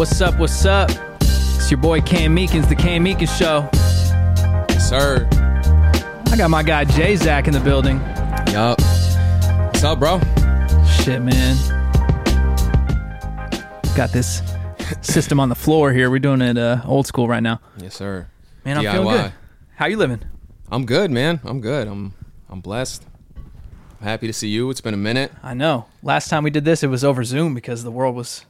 What's up? What's up? It's your boy Cam Meekins, the Cam Meekins Show. Yes, sir. I got my guy Jay Zach in the building. Yup. What's up, bro? Shit, man. Got this system on the floor here. We're doing it uh, old school right now. Yes, sir. Man, I'm feeling good. How you living? I'm good, man. I'm good. I'm I'm blessed. I'm happy to see you. It's been a minute. I know. Last time we did this, it was over Zoom because the world was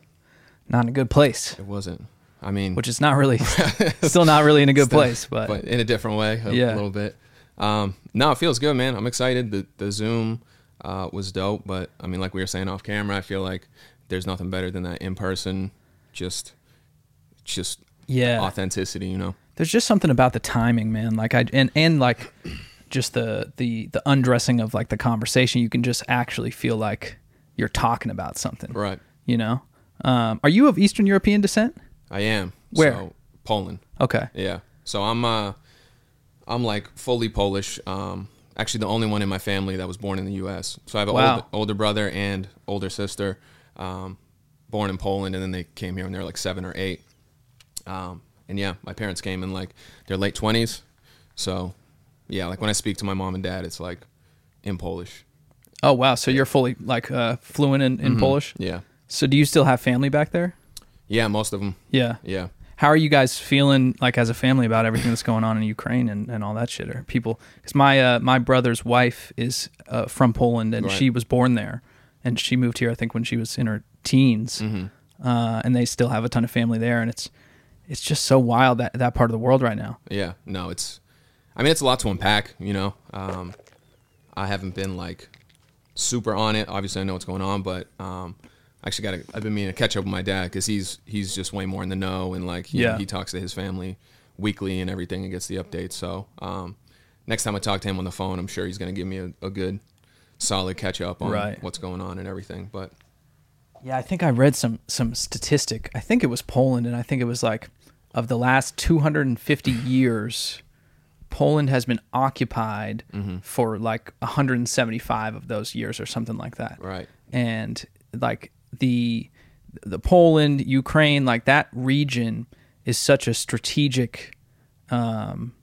not in a good place, It wasn't. I mean, which is not really, still not really in a good still- place. But, but in a different way, a Yeah. little bit. Um, no, it feels good, man. I'm excited. The the Zoom uh, was dope, but I mean, like we were saying off camera, I feel like there's nothing better than that in person. Just, just yeah, authenticity, you know. there's just something about the timing, man. Like I and and like just the the the undressing of like the conversation. You can just actually feel like you're talking about something. Right. You know. Um, are you of Eastern European descent? I am. Where? So, Poland. Okay. Yeah. So I'm uh I'm like fully Polish. Um actually the only one in my family that was born in the US. So I have an Wow. older, older brother and older sister um born in Poland and then they came here when they were like 7 or 8. Um and yeah, my parents came in like their late 20s. So yeah, like when I speak to my mom and dad it's like in Polish. Oh wow. So you're fully like uh, fluent in, in Polish. Yeah. So do you still have family back there? Yeah, most of them. Yeah. Yeah. How are you guys feeling like as a family about everything that's going on in Ukraine and, and all that shit? Are people? Because my uh, my brother's wife is uh, from Poland and Right. she was born there, and she moved here I think when she was in her teens, uh, and they still have a ton of family there, and it's it's just so wild that that part of the world right now. Yeah, no, it's. I mean, it's a lot to unpack. You know, um, I haven't been like super on it. Obviously, I know what's going on, but um, actually got. I've been meaning to catch up with my dad because he's he's just way more in the know and like know, Yeah. he talks to his family weekly and everything and gets the updates. So um, next time I talk to him on the phone, I'm sure he's going to give me a, a good, solid catch up on Right. what's going on and everything. But Yeah, I think I read some some statistic. I think it was Poland, and I think it was like of the last 250 years, Poland has been occupied for like 175 of those years, or something like that. right, And like the the Poland, Ukraine, like that region is such a strategic um,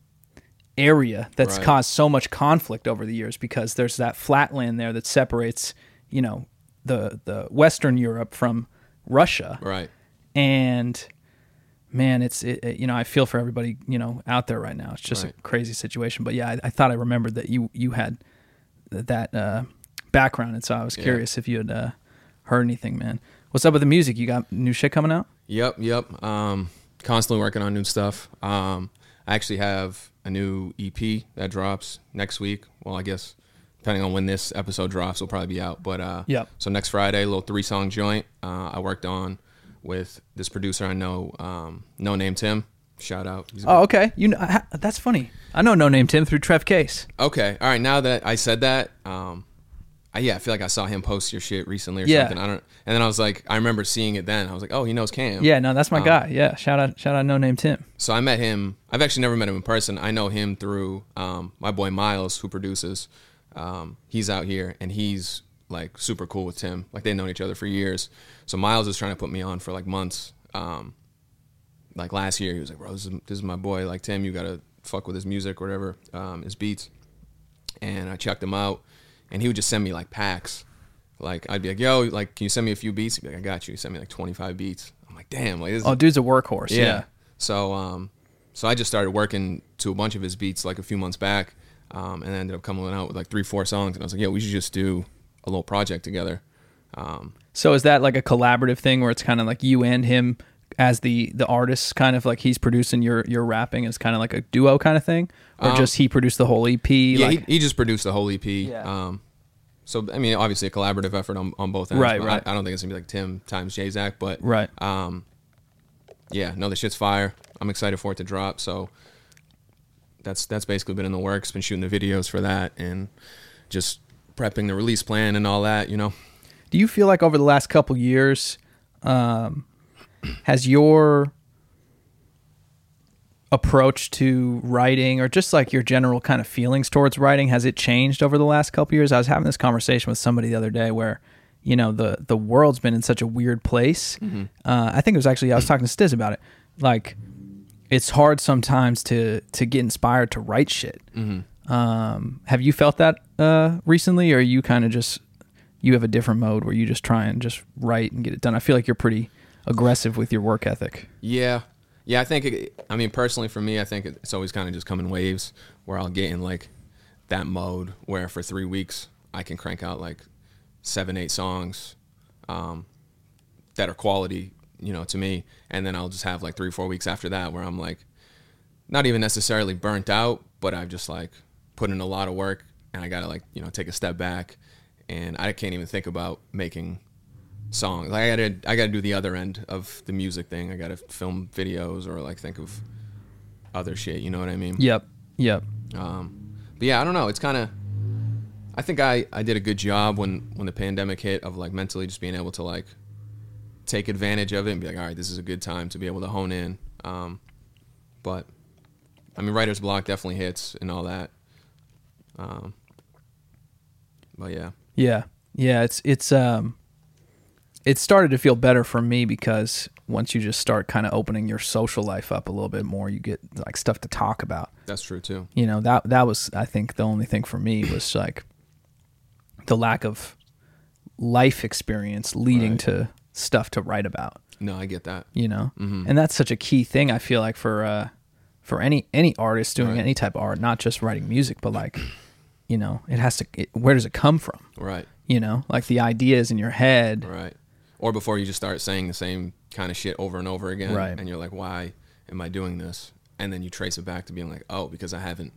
area that's Right. caused so much conflict over the years because there's that flatland there that separates, you know, the the Western Europe from Russia, right, and man, it's it, it- you know I feel for everybody you know out there right now. It's just a crazy situation. But yeah, I, I thought I remembered that you you had that uh, background, and so I was Yeah. curious if you had uh, heard anything, man. What's up with the music? You got new shit coming out? Yep, yep. Um, constantly working on new stuff. Um, I actually have a new EP that drops next week. Well, I guess depending on when this episode drops, will probably be out. But uh, Yep. So next Friday, a little three song joint. Uh, I worked on with this producer I know, um, No Name Tim. Shout out. Oh, okay. You know that's funny. I know No Name Tim through Trev Case. Okay. All right. Now that I said that, um, I, yeah, I feel like I saw him post your shit recently or Yeah. something. I don't. And then I was like, I remember seeing it then. I was like, oh, he knows Cam. Yeah, no, that's my Um, guy. Yeah, shout out, shout out, No Name Tim. So I met him. I've actually never met him in person. I know him through um, my boy Miles, who produces. Um, he's out here and he's like super cool with Tim. Like they've known each other for years. So Miles is trying to put me on for like months. Um, like last year, he was like, "Bro, this is, this is my boy. Like Tim, you gotta fuck with his music, or whatever, um, his beats." And I checked him out, and he would just send me like packs. Like I'd be like, "Yo, like, can you send me a few beats?" He'd be like, "I got you." He sent me like twenty five beats. I'm like, "Damn, like this." Oh, dude's a workhorse. Yeah. So um, so I just started working to a bunch of his beats like a few months back, um, and I ended up coming out with like three, four songs, and I was like, yeah, we should just do a little project together. Um, So is that like a collaborative thing where it's kind of like you and him as the the artist, kind of like he's producing your your rapping is kind of like a duo kind of thing, or Um, just he produced the whole EP? yeah, like, he, he just produced the whole EP. Yeah. Um, so I mean, obviously a collaborative effort on, on both ends. Right, right. I, I don't think it's gonna be like Tim times Jay Zach, but right. um, yeah, no, the shit's fire. I'm excited for it to drop. So that's that's basically been in the works. Been shooting the videos for that and just prepping the release plan and all that. You know. Do you feel like over the last couple years, um, has your approach to writing or just like your general kind of feelings towards writing has it changed over the last couple years? I was having this conversation with somebody the other day where, you know the the world's been in such a weird place. Uh, I think it was actually I was talking to Stiz about it. Like it's hard sometimes to to get inspired to write shit. Um, have you felt that uh, recently, or are you kind of just you have a different mode where you just try and just write and get it done? I feel like you're pretty aggressive with your work ethic. Yeah. Yeah, I think, it, I mean, personally for me, I think it's always kind of just come in waves where I'll get in like that mode where for three weeks I can crank out like seven, eight songs um, that are quality, you know, to me. And then I'll just have like three, four weeks after that where I'm like, not even necessarily burnt out, but I've just like put in a lot of work and I got to like, you know, take a step back and I can't even think about making songs. Like I gotta I gotta do the other end of the music thing. I gotta film videos or like think of other shit. You know what I mean? Yep. Yep. Um, but yeah, I don't know. It's kind of. I think I I did a good job when when the pandemic hit of like mentally just being able to like take advantage of it and be like, all right, this is a good time to be able to hone in. Um, but I mean, writer's block definitely hits and all that. Um, but yeah, Yeah. Yeah, it's it's um it started to feel better for me because once you just start kind of opening your social life up a little bit more, you get like stuff to talk about. that's true too. You know, that that was I think the only thing for me was like the lack of life experience leading Right. to stuff to write about, No, I get that. you know? Mhm. And that's such a key thing I feel like for uh for any any artist doing Right. any type of art, not just writing music, but like you know, it has to it, where does it come from? Right. You know, like the ideas in your head. Right. Or before you just start saying the same kind of shit over and over again. Right. And you're like, why am I doing this? And then you trace it back to being like, oh, because I haven't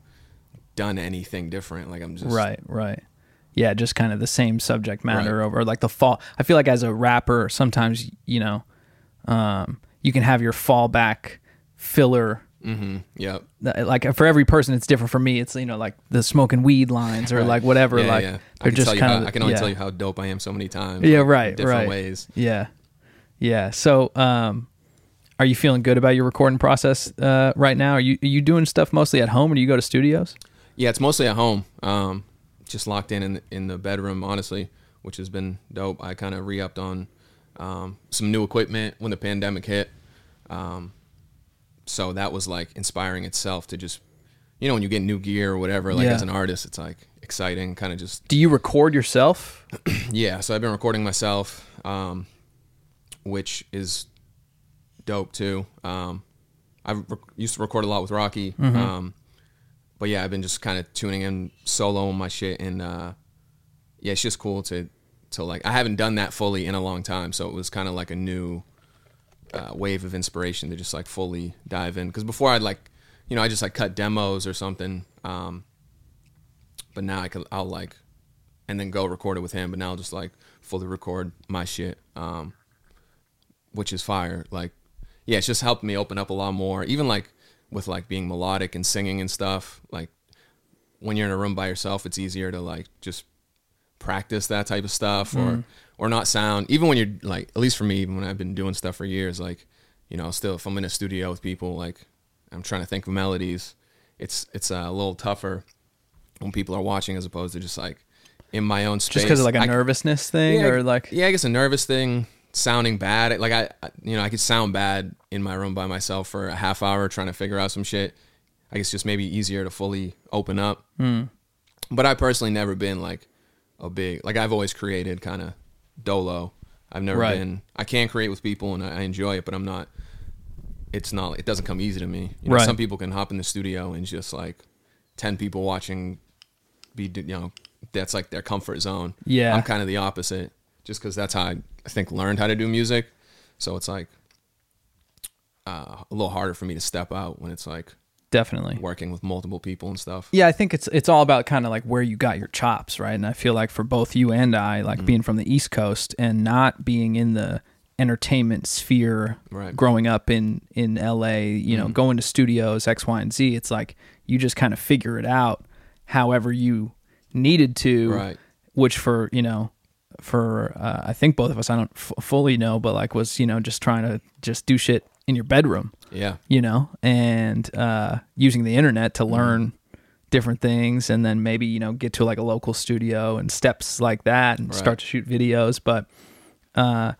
done anything different. Like I'm just Right, right. Yeah, just kind of the same subject matter Right. over like the fall. I feel like as a rapper, sometimes you know, um, you can have your fallback filler. Mm-hmm. Yep. that- Like for every person, it's different. For me, it's you know like the smoking weed lines or Right. like whatever. Yeah, like yeah. I they're can just kind how, of. I can only yeah. tell you how dope I am so many times. Yeah, like, right, different right. ways. Yeah, yeah. So, um, are you feeling good about your recording process uh, right now? Are you are you doing stuff mostly at home, or do you go to studios? Yeah, it's mostly at home. Um, just locked in, in in the bedroom, honestly, which has been dope. I kind of re-upped on um, some new equipment when the pandemic hit. Um, so that was like inspiring itself to just, you know, when you get new gear or whatever, like Yeah. as an artist, it's like exciting, kind of just Do you record yourself? yeah. So I've been recording myself, um, which is dope too. Um, I re- used to record a lot with Rocky, um, but yeah, I've been just kind of tuning in solo on my shit, and uh, yeah, it's just cool to to like. I haven't done that fully in a long time, so it was kind of like a new uh, wave of inspiration to just like fully dive in. Because before I'd like, you know, I just like cut demos or something, um, but now I could I'll like and then go record it with him. But now I'll just like fully record my shit, um, which is fire. Like, yeah, it's just helped me open up a lot more. Even like with like being melodic and singing and stuff. Like when you're in a room by yourself, it's easier to like just practice that type of stuff or or not sound. Even when you're like, at least for me, even when I've been doing stuff for years, like you know, still if I'm in a studio with people, like I'm trying to think of melodies. It's it's a little tougher when people are watching as opposed to just like in my own space. Just because of like a I- nervousness thing, yeah, or like yeah, I guess a nervous thing, sounding bad. Like I, I- you know, I could sound bad in my room by myself for a half hour trying to figure out some shit. I guess just maybe easier to fully open up. Hmm. But I personally never been like a big like I've always created kind of dolo. I've never Right. been. I can create with people and I, enjoy it, but I'm not. It's not. It doesn't come easy to me. You know, Right. some people can hop in the studio and just like ten people watching, be you know that's like their comfort zone. Yeah. I'm kind of the opposite, just because that's how I, I think learned how to do music. So it's like uh, a little harder for me to step out when it's like definitely. working with multiple people and stuff. Yeah, I think it's it's all about kind of like where you got your chops, right? And I feel like for both you and I, Mm-hmm. like being from the East Coast and not being in the entertainment sphere Right. Mm-hmm. growing up in in LA, you know, going to studios X, Y, and Z, it's like you just kind of figure it out however you needed to, Right. which for, you know, for uh, I think both of us I don't f- fully know, but like was, you know, just trying to just do shit in your bedroom Yeah. you know, and uh, using the internet to learn different things and then maybe you know get to like a local studio and steps like that and Right. start to shoot videos but uh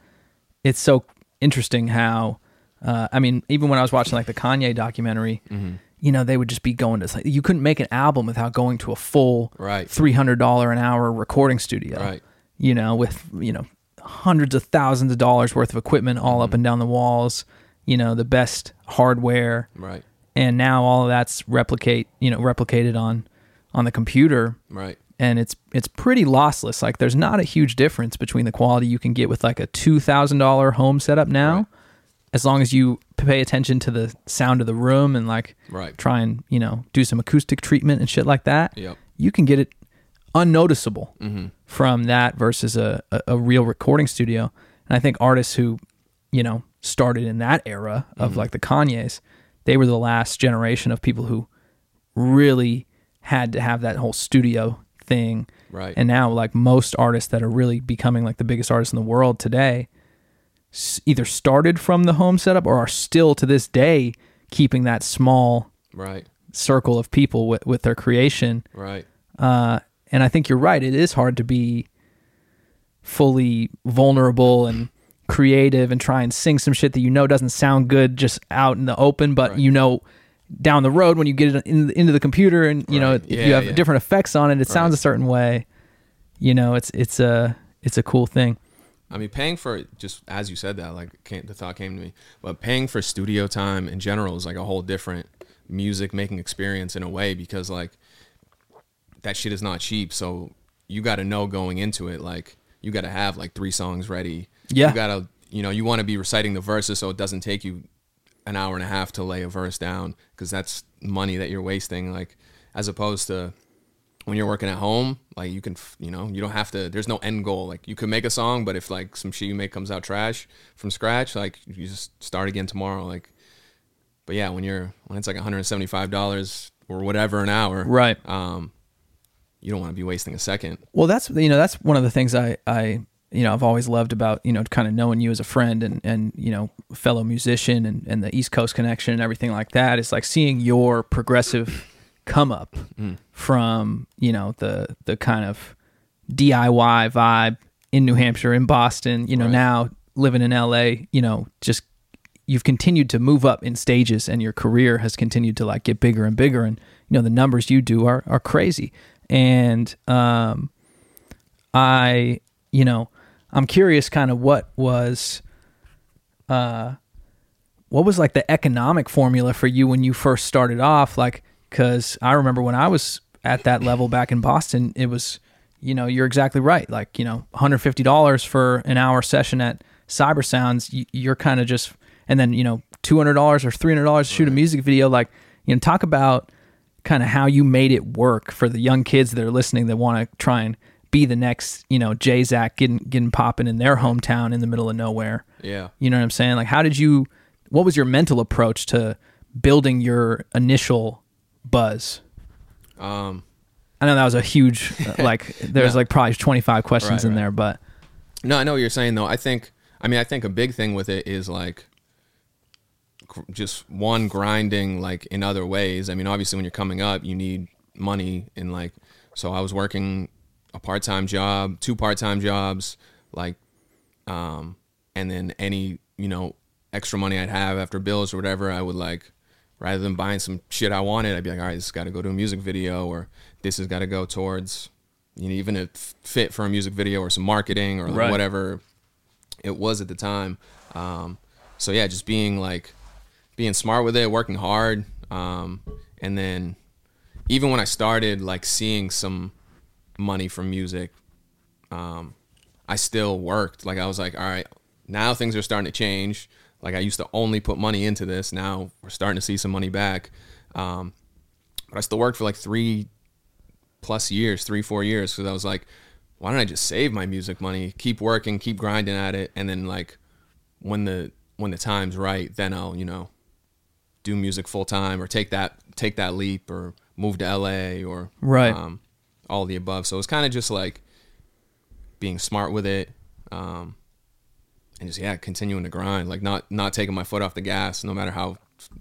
it's so interesting how uh i mean even when i was watching like the kanye documentary Mm-hmm. you know they would just be going to like you couldn't make an album without going to a full Right. $300 an hour recording studio Right. you know with you know hundreds of thousands of dollars worth of equipment all Mm-hmm. up and down the walls you know the best hardware Right. and now all of that's replicate you know replicated on on the computer Right. and it's it's pretty lossless like there's not a huge difference between the quality you can get with like a $2000 home setup now Right. as long as you pay attention to the sound of the room and like Right. try and you know do some acoustic treatment and shit like that Yep. you can get it unnoticeable Mm-hmm. from that versus a, a, a real recording studio. And I think artists who, you know, started in that era of like the Kanyes, they were the last generation of people who really had to have that whole studio thing. Right. And now, like most artists that are really becoming like the biggest artists in the world today, s- either started from the home setup or are still to this day keeping that small right. circle of people with, with their creation Right. uh, and I think you're right. It is hard to be fully vulnerable and creative and try and sing some shit that you know doesn't sound good just out in the open, but Right. you know down the road when you get it in, into the computer and you know Right. if Yeah, you have yeah. different effects on it, it sounds a certain way. You know, it's it's a it's a cool thing. I mean, paying for just as you said that, like the thought came to me, but paying for studio time in general is like a whole different music making experience in a way because like that shit is not cheap. So you got to know going into it, like you got to have like three songs ready. Yeah. You got to, you know, you want to be reciting the verses so it doesn't take you an hour and a half to lay a verse down because that's money that you're wasting. Like as opposed to when you're working at home, like you can, you know, you don't have to. There's no end goal. Like you could make a song, but if like some shit you make comes out trash from scratch, like you just start again tomorrow. Like, but yeah, when you're when it's like 175 dollars or whatever an hour, Right. Um, you don't want to be wasting a second. Well, that's you know that's one of the things I I you know I've always loved about you know kind of knowing you as a friend and and you know fellow musician and and the East Coast connection and everything like that. It's like seeing your progressive come up from you know the the kind of DIY vibe in New Hampshire in Boston. You know Right. now living in LA. You know just you've continued to move up in stages and your career has continued to like get bigger and bigger and you know the numbers you do are are crazy and um i you know i'm curious kind of what was uh what was like the economic formula for you when you first started off? Like cuz i remember when i was at that level back in boston it was you know you're exactly right. Like you know $150 for an hour session at cyber sounds you, you're kind of just and then you know $200 or $300 to shoot a music video. Like you know talk about kind of how you made it work for the young kids that are listening that want to try and be the next you know jay zach getting getting popping in their hometown in the middle of nowhere Yeah. you know what i'm saying like how did you what was your mental approach to building your initial buzz Um, i know that was a huge uh, like there's Yeah. like probably 25 questions Right, in right. there but No, I know what you're saying though. I think I mean I think a big thing with it is like gr- just one grinding like in other ways. I mean, obviously when you're coming up, you need money and like so I was working a part-time job, two part-time jobs, like um and then any, you know, extra money I'd have after bills or whatever, I would like rather than buying some shit I wanted, I'd be like, all right, this got to go to a music video or this has got to go towards you know, even a fit for a music video or some marketing or like Right. whatever it was at the time. Um, so yeah, just being like being smart with it, working hard, um, and then even when I started like seeing some money from music, um, I still worked. Like I was like, all right, now things are starting to change. Like I used to only put money into this. Now we're starting to see some money back. Um, but I still worked for like three plus years, three, four years. Cause I was like, why don't I just save my music money, keep working, keep grinding at it. And then like when the, when the time's right, then I'll, you know, do music full time or take that, take that leap or move to LA or Right. um, all the above. So it's kind of just like being smart with it. Um, and just, yeah, continuing to grind, like not, not taking my foot off the gas no matter how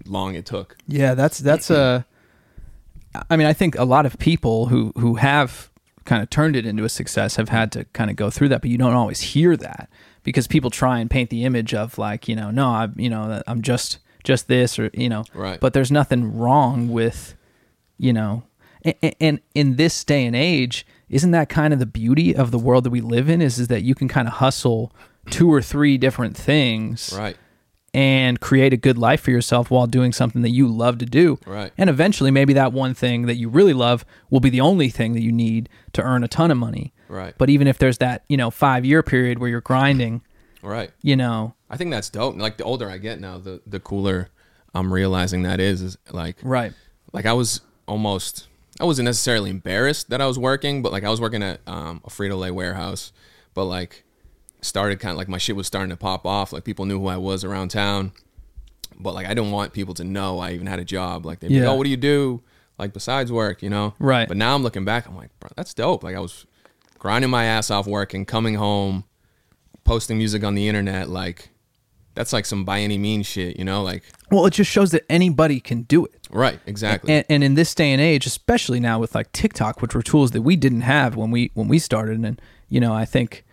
long it took. Yeah, that's that's a. I mean, I think a lot of people who who have kind of turned it into a success have had to kind of go through that, but you don't always hear that because people try and paint the image of like, you know, no, I'm you know, I'm just just this or you know, Right. But there's nothing wrong with, you know, and, and in this day and age, isn't that kind of the beauty of the world that we live in? Is is that you can kind of hustle two or three different things, Right. and create a good life for yourself while doing something that you love to do. Right. And eventually, maybe that one thing that you really love will be the only thing that you need to earn a ton of money. Right. But even if there's that, you know, five year period where you're grinding, Right. you know, I think that's dope. Like the older I get now, the the cooler I'm realizing that is is like right. like I was almost I wasn't necessarily embarrassed that I was working, but like I was working at um, a Frito Lay warehouse, but like started kind of like my shit was starting to pop off. Like people knew who I was around town, but like I didn't want people to know I even had a job. Like they'd be Yeah. like, "Oh, what do you do?" Like besides work, you know? Right. But now I'm looking back, I'm like, bro, that's dope. Like I was grinding my ass off working, coming home, posting music on the internet, like. That's like some by any means shit, you know? Like, Well, it just shows that anybody can do it. right, exactly. And, and in this day and age, especially now with like TikTok, which were tools that we didn't have when we when we started, and you know, I think,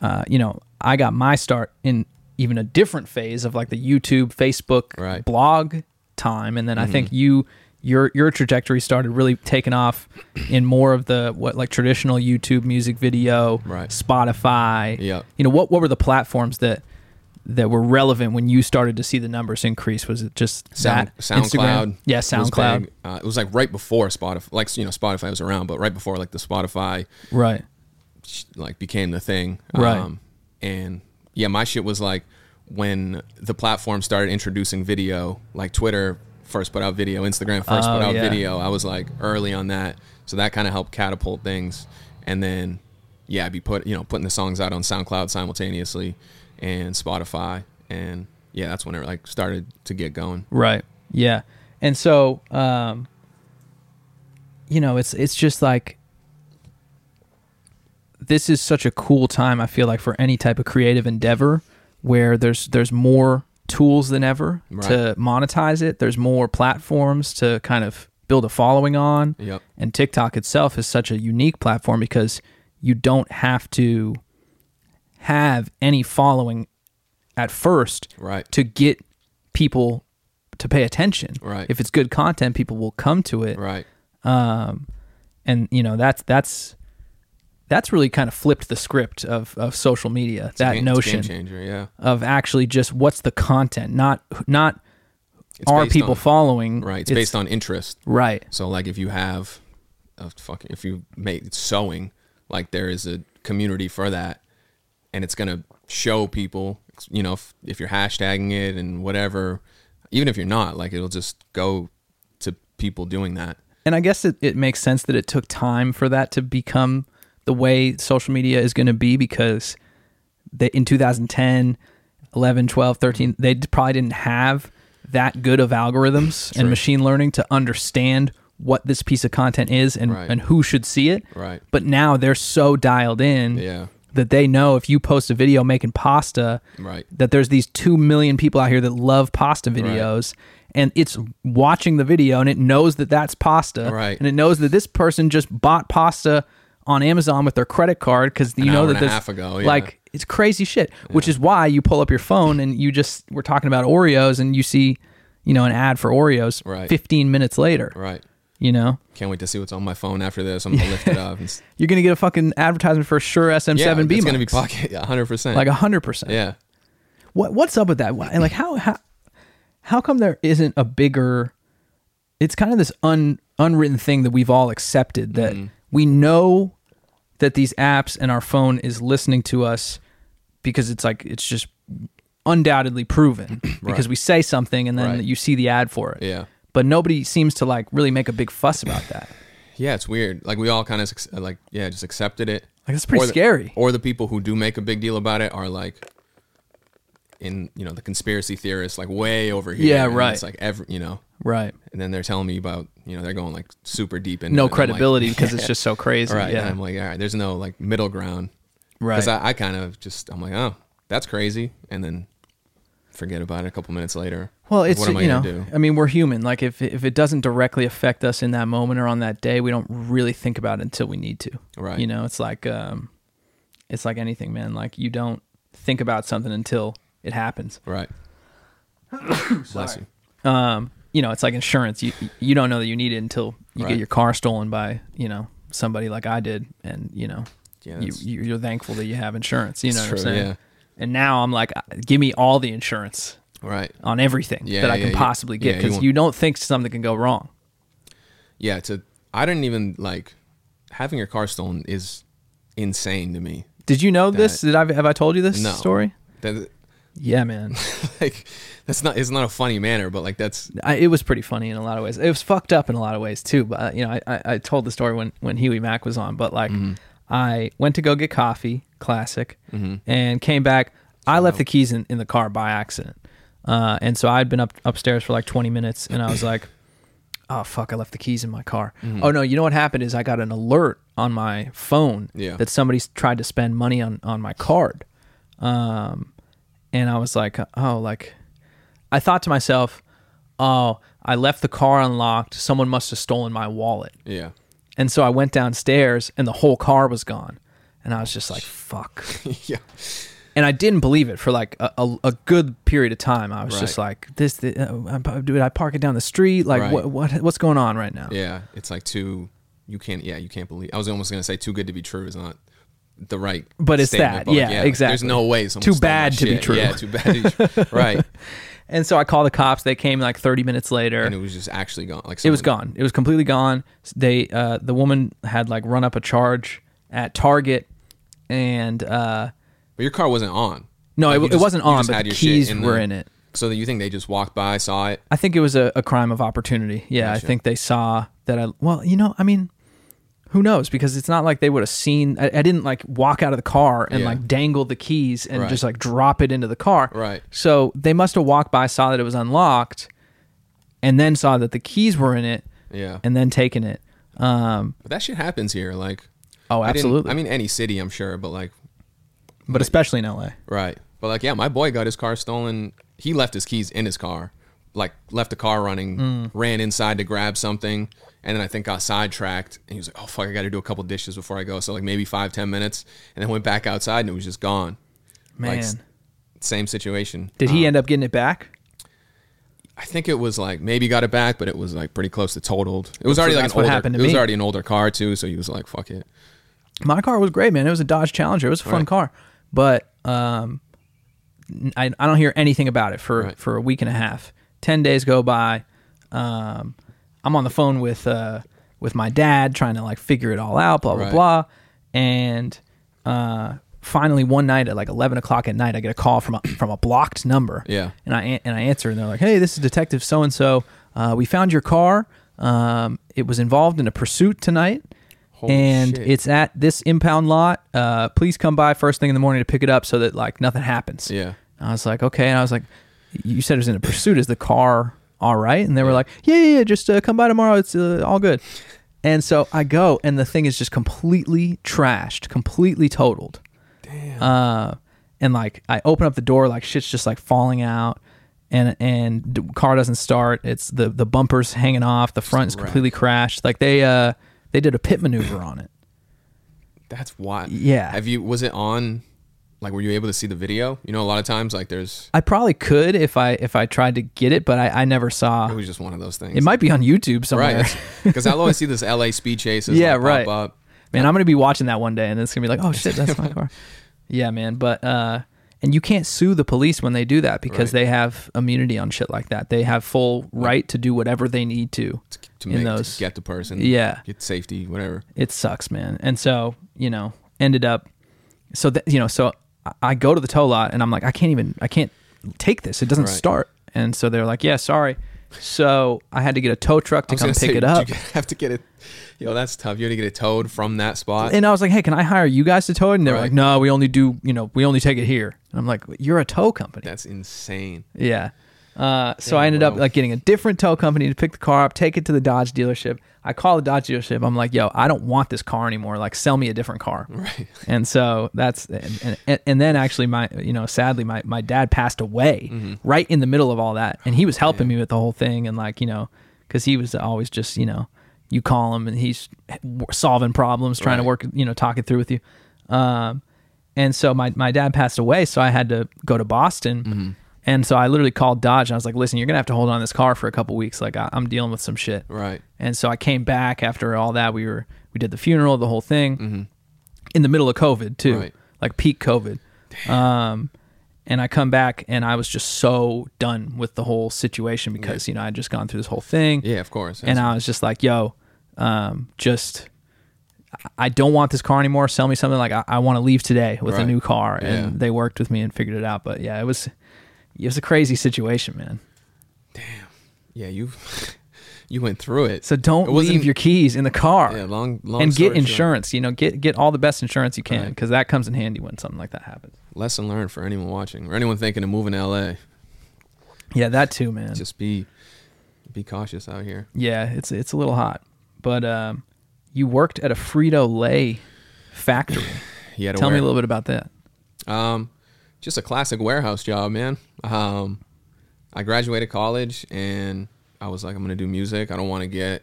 uh, you know, I got my start in even a different phase of like the YouTube, Facebook, Right. blog time, and then I think you your your trajectory started really taking off in more of the what like traditional YouTube music video, Right. Spotify. Yeah. You know what what were the platforms that that were relevant when you started to see the numbers increase? Was it just Sound, that SoundCloud. Instagram? Yeah, was SoundCloud. big. Uh, it was like right before Spotify. Like you know, Spotify was around, but right before like the Spotify Right. like became the thing. Right. Um, and yeah, my shit was like when the platform started introducing video, like Twitter first put out video, Instagram first Oh, put out yeah. video. I was like early on that, so that kind of helped catapult things. And then yeah, I'd be put you know putting the songs out on SoundCloud simultaneously and Spotify, and yeah, that's when it like started to get going. Right. Yeah. And so, um, you know, it's it's just like this is such a cool time. I feel like for any type of creative endeavor where there's there's more tools than ever to monetize it. There's more platforms to kind of build a following on. Yep. And TikTok itself is such a unique platform because you don't have to have any following at first Right. to get people to pay attention. Right. If it's good content, people will come to it. Right. Um, and you know that's that's that's really kind of flipped the script of, of social media. It's that game- it's notion changer. Yeah. of actually just what's the content, not not It's are people on- following. Right. It's, based on interest. right. So like if you have a fucking if you make sewing, like there is a community for that and it's gonna show people you know, if, if you're hashtagging it and whatever, even if you're not, like it'll just go to people doing that. And I guess it, it makes sense that it took time for that to become the way social media is going to be because they, in 2010, 11, 12, 13, they probably didn't have that good of algorithms and machine learning to understand what this piece of content is and, Right. and who should see it. Right. But now they're so dialed in Yeah. That they know if you post a video making pasta, Right. that there's these 2 million people out here that love pasta videos and it's watching the video and it knows that that's pasta Right. and it knows that this person just bought pasta on Amazon with their credit card cuz you An know that this half ago, yeah. like it's crazy shit which is why you pull up your phone and you just we're talking about Oreos and you see you know an ad for Oreos Right. 15 minutes later Right. You know Can't wait to see what's on my phone after this. I'm gonna lift it up. And, you're to get a fucking advertisement for Shure SM7B yeah, it's gonna be pocket 100. percent like 100% Yeah. What what's up with that? And like how how how come there isn't a bigger? It's kind of this un unwritten thing that we've all accepted that Mm-hmm. we know that these apps and our phone is listening to us because it's like it's just undoubtedly proven because we say something and then Right. you see the ad for it. Yeah. But nobody seems to like really make a big fuss about that. Yeah, it's weird. Like we all kind of uh, like yeah, just accepted it. Like that's pretty Or the- scary. Or the people who do make a big deal about it are like in you know the conspiracy theorists like way over here. Yeah, right. It's like every you know, Right. and then they're telling me about you know they're going like super deep into No I'm like, credibility because it's just so crazy. right. Yeah. And I'm like, all right, there's no like middle ground. right. Because I, I kind of just I'm like, oh, that's crazy, and then forget about it a couple minutes later. Well, it's what am I you know, do? I mean, we're human. Like if if it doesn't directly affect us in that moment or on that day, we don't really think about it until we need to. Right. You know, it's like um, it's like anything, man. Like you don't think about something until it happens. Right. Bless you. Um, you know, it's like insurance. You you don't know that you need it until you Right. get your car stolen by you know somebody like I did, and you know, Yeah, you you're thankful that you have insurance. You know It's what I'm saying? yeah. And now I'm like, give me all the insurance Right. on everything Yeah, that I yeah, can you- possibly get because want- you don't think something can go wrong. Yeah. To I didn't even like having your car stolen is insane to me. Did you know this? Did I have I told you this No. story? That Yeah, man. like that's not it's not a funny manner, but like that's I, it was pretty funny in a lot of ways. It was fucked up in a lot of ways too. But uh, you know, I, I, I told the story when when Huey Mack was on. But like, Mm-hmm. I went to go get coffee, classic, and came back. I left the keys in, in the car by accident, uh, and so I'd been up upstairs for like twenty minutes, and I was like, "Oh fuck, I left the keys in my car." Mm-hmm. Oh no, you know what happened is I got an alert on my phone Yeah. that somebody's tried to spend money on on my card, um, and I was like, "Oh, like." I thought to myself, oh, I left the car unlocked. Someone must have stolen my wallet. yeah. And so I went downstairs and the whole car was gone. And I was just like, fuck. yeah. And I didn't believe it for like a, a, a good period of time. I was just like, this, the, uh, did I park it down the street? Like, Right. what, what, what's going on right now? Yeah. It's like too you can't yeah, you can't believe I was almost gonna say too good to be true is not the right But it's that. like, Yeah, like, exactly. There's no way Too bad to be true. Yeah, too bad to be true. right. And so I called the cops. They came like 30 minutes later. And it was just actually gone. Like it was gone. It was completely gone. They uh, the woman had like run up a charge at Target, and uh, But your car wasn't on. no, Like, it, you it wasn't on, but the keys in were the- in it. So that you think they just walked by, saw it? I think it was a, a crime of opportunity. Yeah, Gotcha. I think they saw that I. Well, you know, I mean, who knows? Because it's not like they would have seen. I, I didn't like walk out of the car and Yeah. like dangle the keys and Right. just like drop it into the car. Right. So they must have walked by, saw that it was unlocked, and then saw that the keys were in it, Yeah. and then taken it. Um, But that shit happens here. Like oh, I absolutely. I, mean any city, I'm sure, but like but especially in LA. right. But like yeah, my boy got his car stolen. He left his keys in his car. Like left the car running, Mm. ran inside to grab something, and then I think got sidetracked. And he was like, "Oh fuck, I got to do a couple dishes before I go." So like maybe five ten minutes, and then went back outside and it was just gone. Man, Like, Same situation. did he Um, end up getting it back? I think it was like maybe got it back, but it was like pretty close to totaled. It was already like an what older. happened to it was already an older car too, so he was like, "Fuck it." My car was great, man. It was a Dodge Challenger. It was a fun Right. car, but um, I, I don't hear anything about it for Right. for a week and a half. Ten days go by. Um, I'm on the phone with uh with my dad trying to like figure it all out. Blah blah Right. blah. And uh, finally, one night at like 11 o'clock at night, I get a call from a from a blocked number. Yeah. And I and I answer, and they're like, "Hey, this is Detective so and so. We found your car. Um, it was involved in a pursuit tonight." Holy and shit. it's at this impound lot. Uh, please come by first thing in the morning to pick it up so that like nothing happens. Yeah. I was like, okay. And I was like, you said it was in a pursuit. Is the car all right? And they were like, yeah, yeah, yeah. Just uh, come by tomorrow. It's uh, all good. And so I go, and the thing is just completely trashed, completely totaled. Damn. Uh, and like I open up the door, like shit's just like falling out, and and the car doesn't start. It's the the bumpers hanging off. The front is completely crashed. Like they uh they did a pit maneuver on it. That's wild. Yeah. Have you? Was it on? Like, were you able to see the video? You know, a lot of times, like, there's. I probably could if I if I tried to get it, but I, I never saw. It was just one of those things. It might be on YouTube somewhere. right. Because I'll always see this LA speed chases. Yeah, like, right. Pop up. Man, I'm gonna be watching that one day, and it's gonna be like, oh shit, that's my car. Yeah, man. But uh, and you can't sue the police when they do that because Right. they have immunity on shit like that. They have full right to do whatever they need to. To In make those- to get the person. Yeah. Get safety, whatever. It sucks, man. And so you know, ended up. So that you know, so I- I go to the tow lot, and I'm like, I can't even, I can't take this. It doesn't Right. start. And so they're like, yeah, sorry. So I had to get a tow truck to come pick say, it up. You have to get it. Yo, that's tough. You had to get it towed from that spot. And I was like, "Hey, can I hire you guys to tow it?" And they were Right. like, "No, we only do, you know, we only take it here." And I'm like, "You're a tow company." that's insane. yeah. Uh, so I ended up like getting a different tow company to pick the car up, take it to the Dodge dealership. I call the Dodge dealership. I'm like, "Yo, I don't want this car anymore. Like, sell me a different car." Right. And so that's and, and, and then actually my you know sadly my my dad passed away right in the middle of all that, and he was helping me with the whole thing and like you know because he was always just you know you call him and he's solving problems trying to work you know talk it through with you. Um, and so my, my dad passed away, so I had to go to Boston. And so I literally called Dodge and I was like, listen, you're going to have to hold on this car for a couple weeks. Like, I, I'm dealing with some shit. Right. And so I came back after all that. We were, we did the funeral, the whole thing in the middle of COVID, too, Right. like peak COVID. Um, and I come back and I was just so done with the whole situation because, you know, I'd just gone through this whole thing Yeah, of course. and I was just like, "Yo, um, just I don't want this car anymore. Sell me something like I, I want to leave today with a new car." And they worked with me and figured it out. But yeah, it was it was a crazy situation, man. Damn. Yeah, you you went through it. So don't leave your keys in the car. yeah, long long and get short. insurance. You know, get get all the best insurance you can Right. because that comes in handy when something like that happens. Lesson learned for anyone watching or anyone thinking of moving to LA. Yeah, that too, man. Just be be cautious out here. yeah, it's it's a little hot. But um, you worked at a Frito Lay factory. yeah, Tell me a little bit about that. Um, just a classic warehouse job, man. Um, I graduated college and I was like, I'm gonna do music. I don't want to get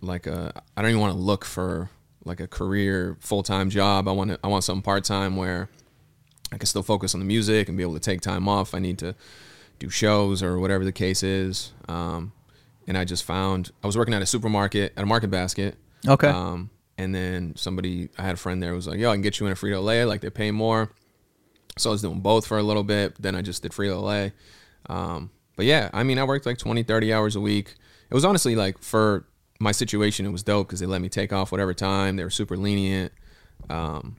like a. I don't even want to look for like a career full time job. I want to. I want something part time where I can still focus on the music and be able to take time off. I need to do shows or whatever the case is. Um, and I just found I was working at a supermarket at a Market Basket. Okay. Um, and then somebody, I had a friend there was like, "Yo, I can get you in a Frito Lay. Like they pay more." So I was doing both for a little bit. Then I just did Frito Lay. Um, but yeah, I mean, I worked like 20, 30 hours a week. It was honestly like for my situation, it was dope because they let me take off whatever time. They were super lenient. Um,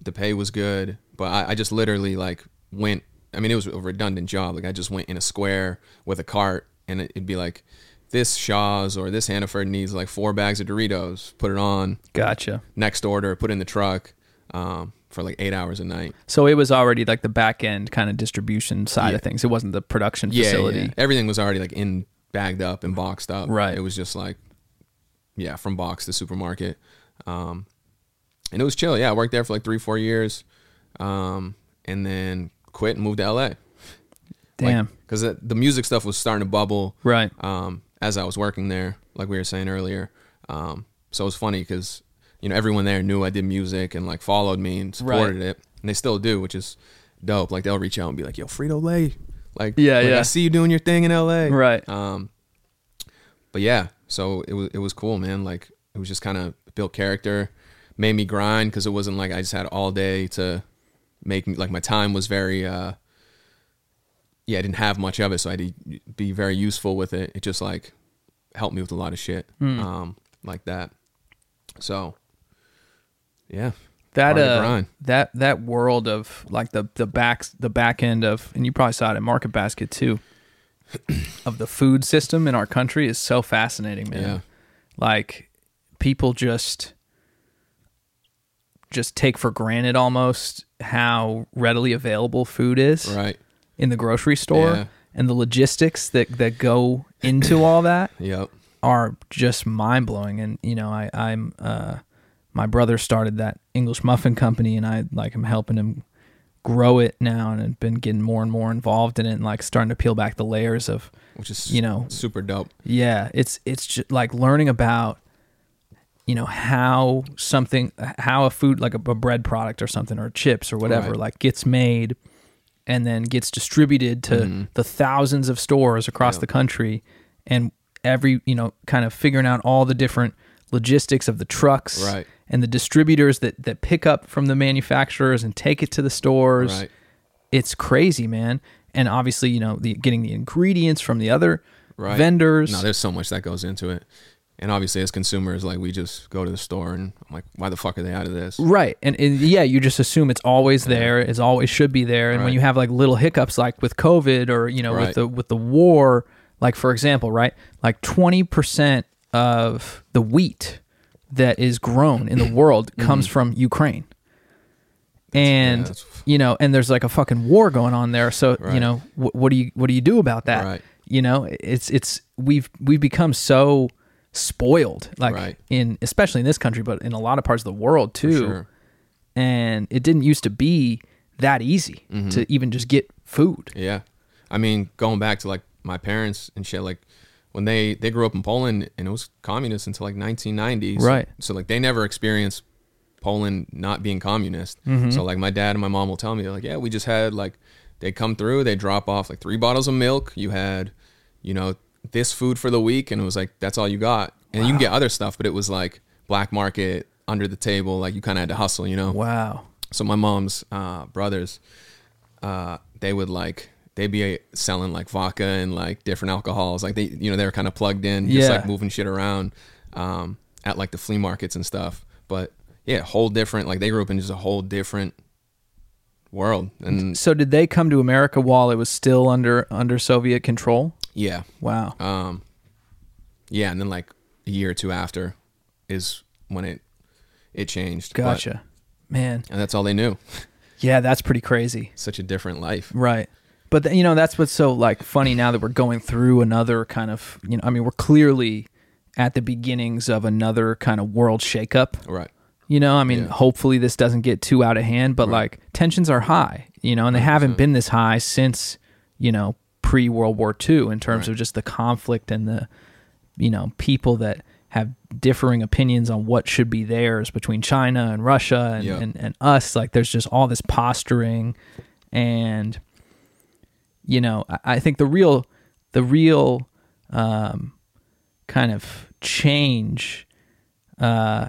the pay was good, but I, I just literally like went. I mean, it was a redundant job. Like I just went in a square with a cart, and it, it'd be like, this Shaw's or this Hannaford needs like four bags of Doritos. Put it on Gotcha. next order. Put it in the truck um, for like eight hours a night. So it was already like the back end kind of distribution side of things. It wasn't the production Yeah, facility. yeah. Everything was already like in bagged up and boxed up. Right. It was just like, yeah, from box to supermarket. Um, and it was chill. Yeah, I worked there for like three, four years, um, and then quit and moved to LA. Damn. because the music stuff was starting to bubble. right. um, as I was working there, like we were saying earlier. Um, so it was funny because you know everyone there knew I did music and like followed me and supported it, and they still do, which is dope. Like they'll reach out and be like, "Yo, Frito Lay, like, Yeah, like, yeah. I see you doing your thing in L.A." Right. Um, but yeah, so it was it was cool, man. Like it was just kind of built character, made me grind because it wasn't like I just had all day to make me like my time was very uh yeah, I didn't have much of it, so I had to be very useful with it. It just like helped me with a lot of shit, Hmm. um, like that. So, yeah, that uh, that that world of like the the back the back end of and you probably saw it at Market Basket too of the food system in our country is so fascinating, man. Yeah. Like people just just take for granted almost how readily available food is right, in the grocery store Yeah. and the logistics that that go into all that yep, are just mind blowing. And you know, I, I'm uh, my brother started that English muffin company, and I like I'm helping him grow it now, and have been getting more and more involved in it, and like starting to peel back the layers of which is you know super dope. yeah, it's it's just like learning about you know how something how a food like a, a bread product or something or chips or whatever Right. like gets made and then gets distributed to mm-hmm. the thousands of stores across Yeah. the country and every you know kind of figuring out all the different logistics of the trucks Right. And the distributors that that pick up from the manufacturers and take it to the stores Right, it's crazy man and obviously you know the getting the ingredients from the other right. vendors No, there's so much that goes into it, and obviously as consumers, like we just go to the store and I'm like, why the fuck are they out of this? Right. And, and yeah, you just assume it's always there, it's always should be there. And when you have like little hiccups like with COVID or, you know, with the with the war, like for example, right? Like 20% of the wheat that is grown in the world comes from Ukraine. and that's- you know, and there's like a fucking war going on there. So you know, wh- what do you what do you do about that? Right. You know, it's it's we've we've become so spoiled, like Right. in especially in this country, but in a lot of parts of the world too. sure. And it didn't used to be that easy Mm-hmm. to even just get food. Yeah. I mean, going back to like my parents and shit, like when they they grew up in Poland and it was communist until like 1990s. Right. So like they never experienced Poland not being communist. Mm-hmm. So like my dad and my mom will tell me like, yeah, we just had like they come through, they drop off like three bottles of milk. You had, you know, this food for the week, and it was like that's all you got. And you can get other stuff, but it was like black market under the table. Like you kind of had to hustle, you know. Wow. So my mom's uh, brothers, uh, they would like they'd be selling like vodka and like different alcohols. Like they, you know, they were kind of plugged in, just Yeah. like moving shit around um, at like the flea markets and stuff. But yeah, whole different. Like they grew up in just a whole different world. And So did they come to America while it was still under under Soviet control? yeah, Wow. um, yeah, and then like a year or two after is when it it changed. But- Gotcha. Man. and that's all they knew. Yeah, that's pretty crazy. Such a different life. Right. But th- you know, that's what's so like funny now that we're going through another kind of, you know, I mean, we're clearly at the beginnings of another kind of world shakeup. Right. You know, I mean, Yeah. hopefully this doesn't get too out of hand, but like tensions are high, you know, and they haven't been this high since, you know, pre World War II in terms Right. of just the conflict and the, you know, people that have differing opinions on what should be theirs between China and Russia and, Yeah. and, and us. Like there's just all this posturing and, you know, I, I think the real, the real, um, kind of change, uh,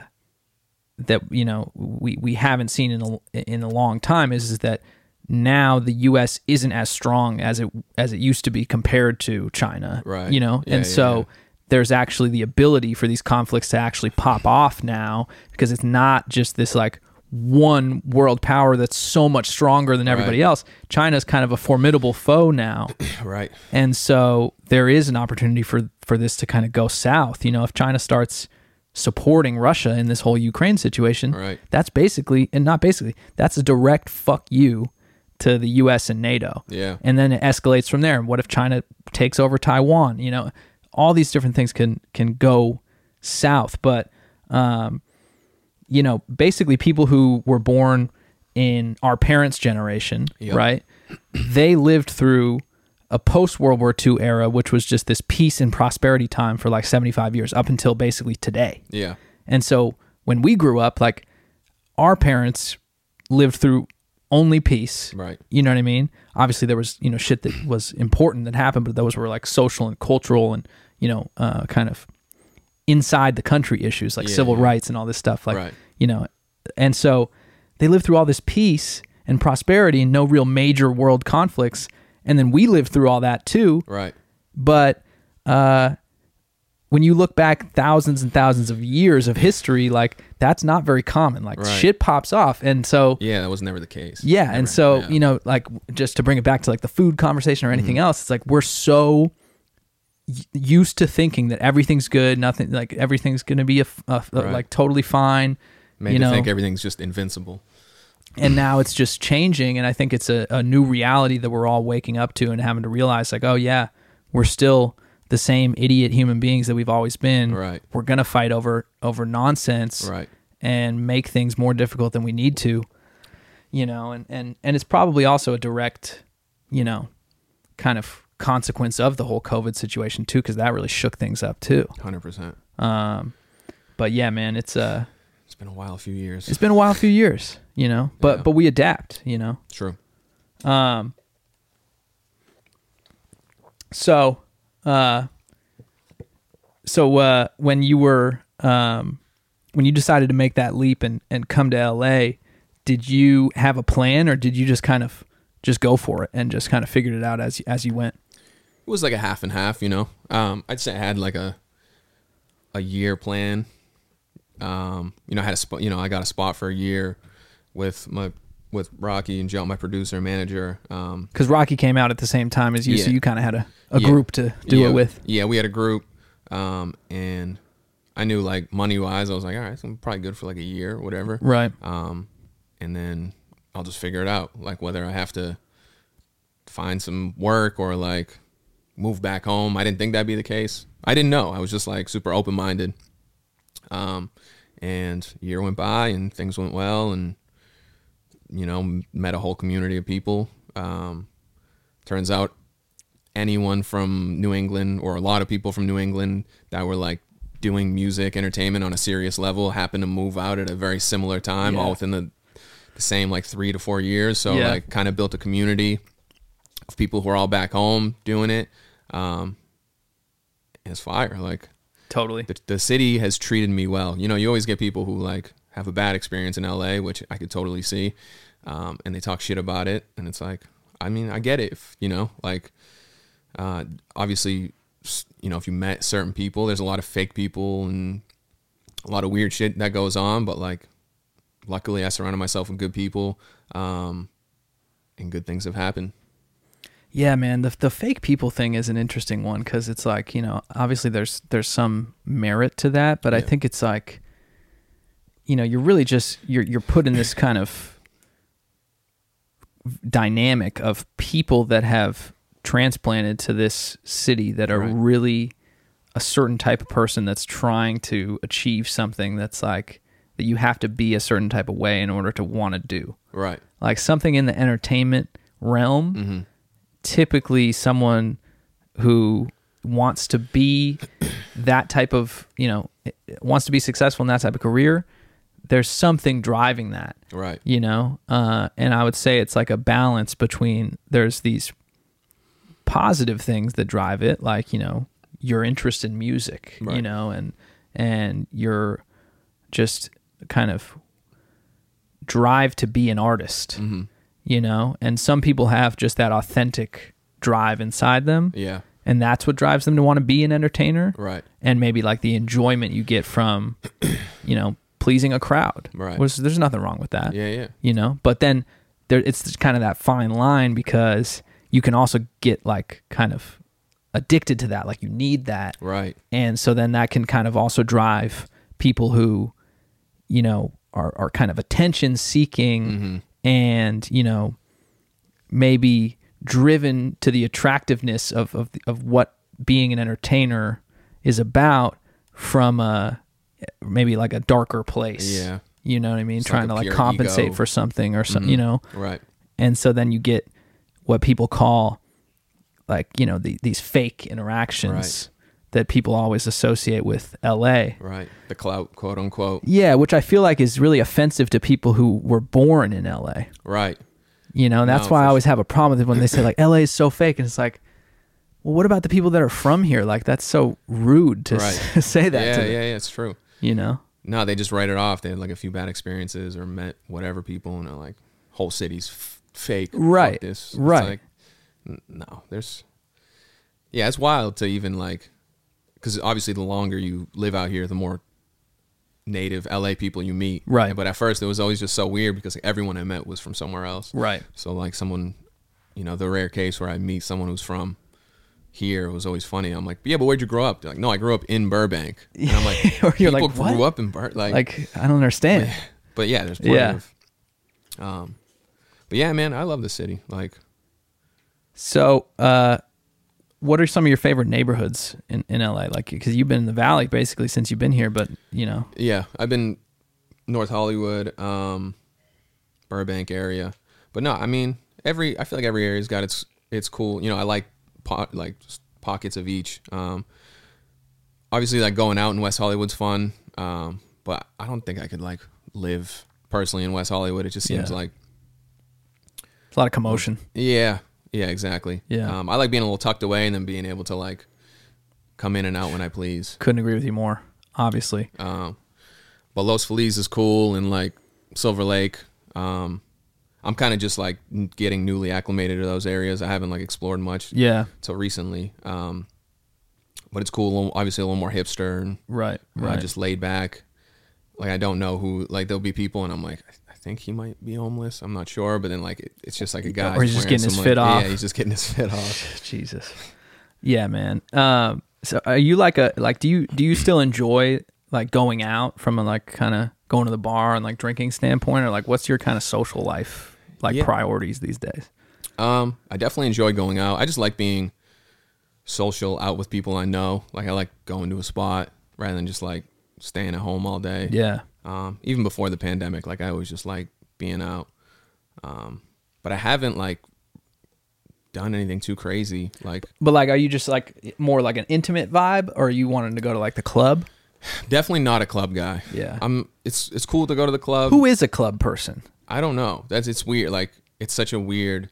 that you know we, we haven't seen in a, in a long time is, is that now the U.S. isn't as strong as it as it used to be compared to China, Right. You know, Yeah, and yeah, so yeah. there's actually the ability for these conflicts to actually pop off now because it's not just this like one world power that's so much stronger than everybody Right. else. China's kind of a formidable foe now. Right. And so there is an opportunity for for this to kind of go south. You know, if China starts supporting Russia in this whole Ukraine situation, Right. that's basically and not basically, that's a direct fuck you to the US and NATO. Yeah. And then it escalates from there. And what if China takes over Taiwan? You know, all these different things can can go south, but um you know, basically people who were born in our parents' generation, Yep. right? They lived through a post World War II era, which was just this peace and prosperity time for like 75 years up until basically today. Yeah. And so when we grew up, like our parents lived through only peace. Right. You know what I mean? Obviously, there was you know shit that was important that happened, but those were like social and cultural and you know uh, kind of inside the country issues like Yeah, civil rights and all this stuff. Like Right. you know, and so they lived through all this peace and prosperity and no real major world conflicts. And then we lived through all that too Right. but uh, when you look back thousands and thousands of years of history, like that's not very common. Like Right. shit pops off, and so yeah, that was never the case. Yeah. And so Yeah. you know, like just to bring it back to like the food conversation or anything Mm-hmm. else, it's like we're so used to thinking that everything's good, nothing like everything's gonna be a, a- a- Right. like totally fine. made you know, think everything's just invincible. and now it's just changing and i think it's a, a new reality that we're all waking up to and having to realize like oh yeah we're still the same idiot human beings that we've always been Right. we're gonna fight over over nonsense Right. and make things more difficult than we need to you know and and and it's probably also a direct you know kind of consequence of the whole covid situation too because that really shook things up too Hundred percent. um but yeah man it's uh It's been a while, a few years. it's been a while few years you know but Yeah. but we adapt you know True. Um. So, uh, so uh, when you were um, when you decided to make that leap and and come to LA, did you have a plan or did you just kind of just go for it and just kind of figured it out as as you went? It was like a half and half, you know. Um, I'd say I had like a a year plan. Um, you know, I had a spot. You know, I got a spot for a year with my with Rocky and Joe, my producer and manager. Um, Because Rocky came out at the same time as you, so you kind of had a, a Yeah. group to do yeah, it with. Yeah, we had a group, um, and I knew like money wise, I was like, all right, so I'm probably good for like a year or whatever. Right. Um, and then I'll just figure it out. Like whether I have to find some work or like move back home. I didn't think that'd be the case. I didn't know. I was just like super open minded. Um, and year went by and things went well and you know met a whole community of people. Um, turns out anyone from New England or a lot of people from New England that were like doing music entertainment on a serious level happened to move out at a very similar time, Yeah. all within the the same like three to four years. So Yeah. like kind of built a community of people who are all back home doing it. Um, it's fire. Like Totally. the, the city has treated me well. You know, you always get people who like have a bad experience in LA, which I could totally see, um, and they talk shit about it, and it's like, I mean, I get it. If, you know, like uh, obviously, you know, if you met certain people, there's a lot of fake people and a lot of weird shit that goes on, but like, luckily, I surrounded myself with good people, um, and good things have happened. Yeah, man, the the fake people thing is an interesting one because it's like you know, obviously there's there's some merit to that, but I think it's like, you know, you're really just you're you're put in this kind of dynamic of people that have transplanted to this city that are Right. really a certain type of person that's trying to achieve something that's like that you have to be a certain type of way in order to want to do Right. like something in the entertainment realm Mm-hmm. Typically someone who wants to be that type of you know wants to be successful in that type of career there's something driving that Right. you know uh, and i would say it's like a balance between there's these positive things that drive it like you know your interest in music you know and and your just kind of drive to be an artist Mm-hmm. You know and some people have just that authentic drive inside them Yeah. and that's what drives them to want to be an entertainer Right. and maybe like the enjoyment you get from you know pleasing a crowd Right. which there's nothing wrong with that Yeah. Yeah. you know but then there it's just kind of that fine line because you can also get like kind of addicted to that like you need that Right. and so then that can kind of also drive people who you know are, are kind of attention seeking Mm-hmm. And you know maybe driven to the attractiveness of of, of what being an entertainer is about from a maybe like a darker place Yeah. you know what i mean It's trying a to like compensate ego. for something or something Mhm. you know Right. and so then you get what people call like you know the, these fake interactions Right. That people always associate with LA. Right. The clout, quote unquote. Yeah, which I feel like is really offensive to people who were born in LA. Right. You know, and that's No, why I always have a problem with it when they say like LA is so fake and it's like well, what about the people that are from here? Like that's so rude to Right. say that yeah, to yeah, yeah, it's true. you know. No, they just write it off. They had like a few bad experiences or met whatever people, and they're like, whole city's f- fake. Right, This. It's right. like, no, there's. Yeah, it's wild to even like, because obviously the longer you live out here, the more native LA people you meet. Right. But at first, it was always just so weird because like, everyone I met was from somewhere else. Right. So like someone, you know, the rare case where I meet someone who's from here was always funny. I'm like, yeah, but where'd you grow up? They're like, no, I grew up in Burbank. And I'm like, Or you're people like, grew up in Bur like, Like I don't understand. but yeah, there's plenty Yeah. of, um, but yeah, man, I love the city. Like, So, uh, what are some of your favorite neighborhoods in, in LA? Like, because you've been in the Valley basically since you've been here, but you know, yeah, I've been North Hollywood, um, Burbank area, but no, I mean, every I feel like every area's got its its cool. You know, I like po- like pockets of each. Um, obviously, like going out in West Hollywood's fun, um, but I don't think I could like live personally in West Hollywood. It just seems Yeah. like it's a lot of commotion. Yeah, yeah, exactly. Yeah. um, I like being a little tucked away and then being able to like come in and out when I please. Couldn't agree with you more. Obviously, Um, but Los Feliz is cool and like Silver Lake. Um, I'm kind of just like getting newly acclimated to those areas. I haven't like explored much yeah, till recently. Um, but it's cool. a little- Obviously, a little more hipster and right, uh, right. just laid back. Like I don't know who. Like there'll be people, and I'm like, think he might be homeless. I'm not sure, but then like it, it's just like a guy. Or he's just getting his fit like- off. Yeah, he's just getting his fit off. Jesus. Yeah, man. Um, so are you like a like? Do you do you still enjoy like going out from a like kind of going to the bar and like drinking standpoint, or like what's your kind of social life like Yeah. priorities these days? Um, I definitely enjoy going out. I just like being social out with people I know. Like I like going to a spot rather than just like staying at home all day. Yeah. Um, even before the pandemic, like I always just like being out. Um, but I haven't like done anything too crazy. Like But like, are you just like more like an intimate vibe, or are you wanting to go to like the club? definitely not a club guy. Yeah. I'm. It's it's cool to go to the club. Who is a club person? I don't know. That's it's weird. Like it's such a weird.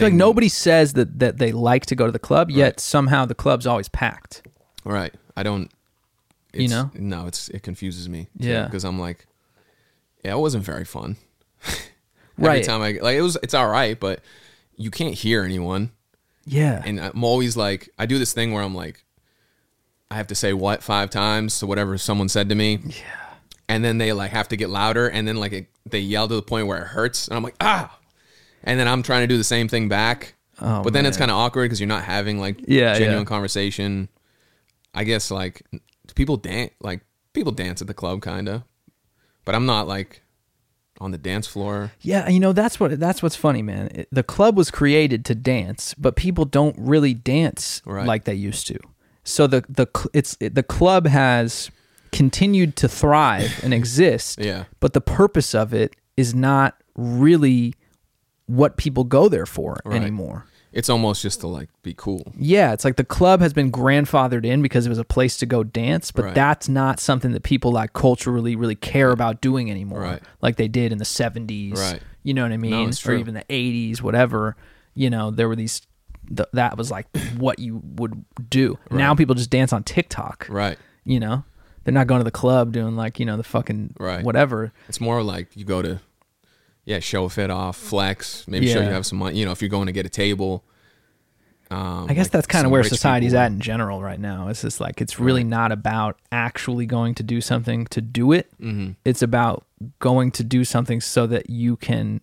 Like nobody says that that they like to go to the club, yet somehow the club's always packed. Right. I don't. You know? No, it's it confuses me. Yeah. Because I'm like, yeah, it wasn't very fun. Every Right. time I like it was, it's all right, but you can't hear anyone, Yeah. and I'm always like, I do this thing where I'm like, I have to say what five times to whatever someone said to me. Yeah. And then they like have to get louder, and then like it, they yell to the point where it hurts, and I'm like, ah. And then I'm trying to do the same thing back. Oh, but then it's kind of awkward because you're not having like Yeah, genuine yeah. conversation. I guess like people dance like people dance at the club kind of, but I'm not like on the dance floor. Yeah, you know that's what that's what's funny, man. It- the club was created to dance, but people don't really dance Right. like they used to. So the the it's it, the club has continued to thrive and exist. Yeah. But the purpose of it is not really what people go there for Right. anymore. It's almost just to like be cool. Yeah, it's like the club has been grandfathered in because it was a place to go dance, but Right. that's not something that people like culturally really care about doing anymore, Right. like they did in the '70s. Right. You know what I mean? it's or true. even the '80s, whatever. You know, there were these. Th- that was like what you would do. Now people just dance on TikTok. Right. You know, they're not going to the club doing like you know the fucking Right. whatever. It's more like you go to, yeah, show a fit off, flex, maybe show you have some money. You know, if you're going to get a table. Um, I guess like that's kind of where society's at in general right now. It's just like it's really Right. not about actually going to do something to do it. Mm-hmm. It's about going to do something so that you can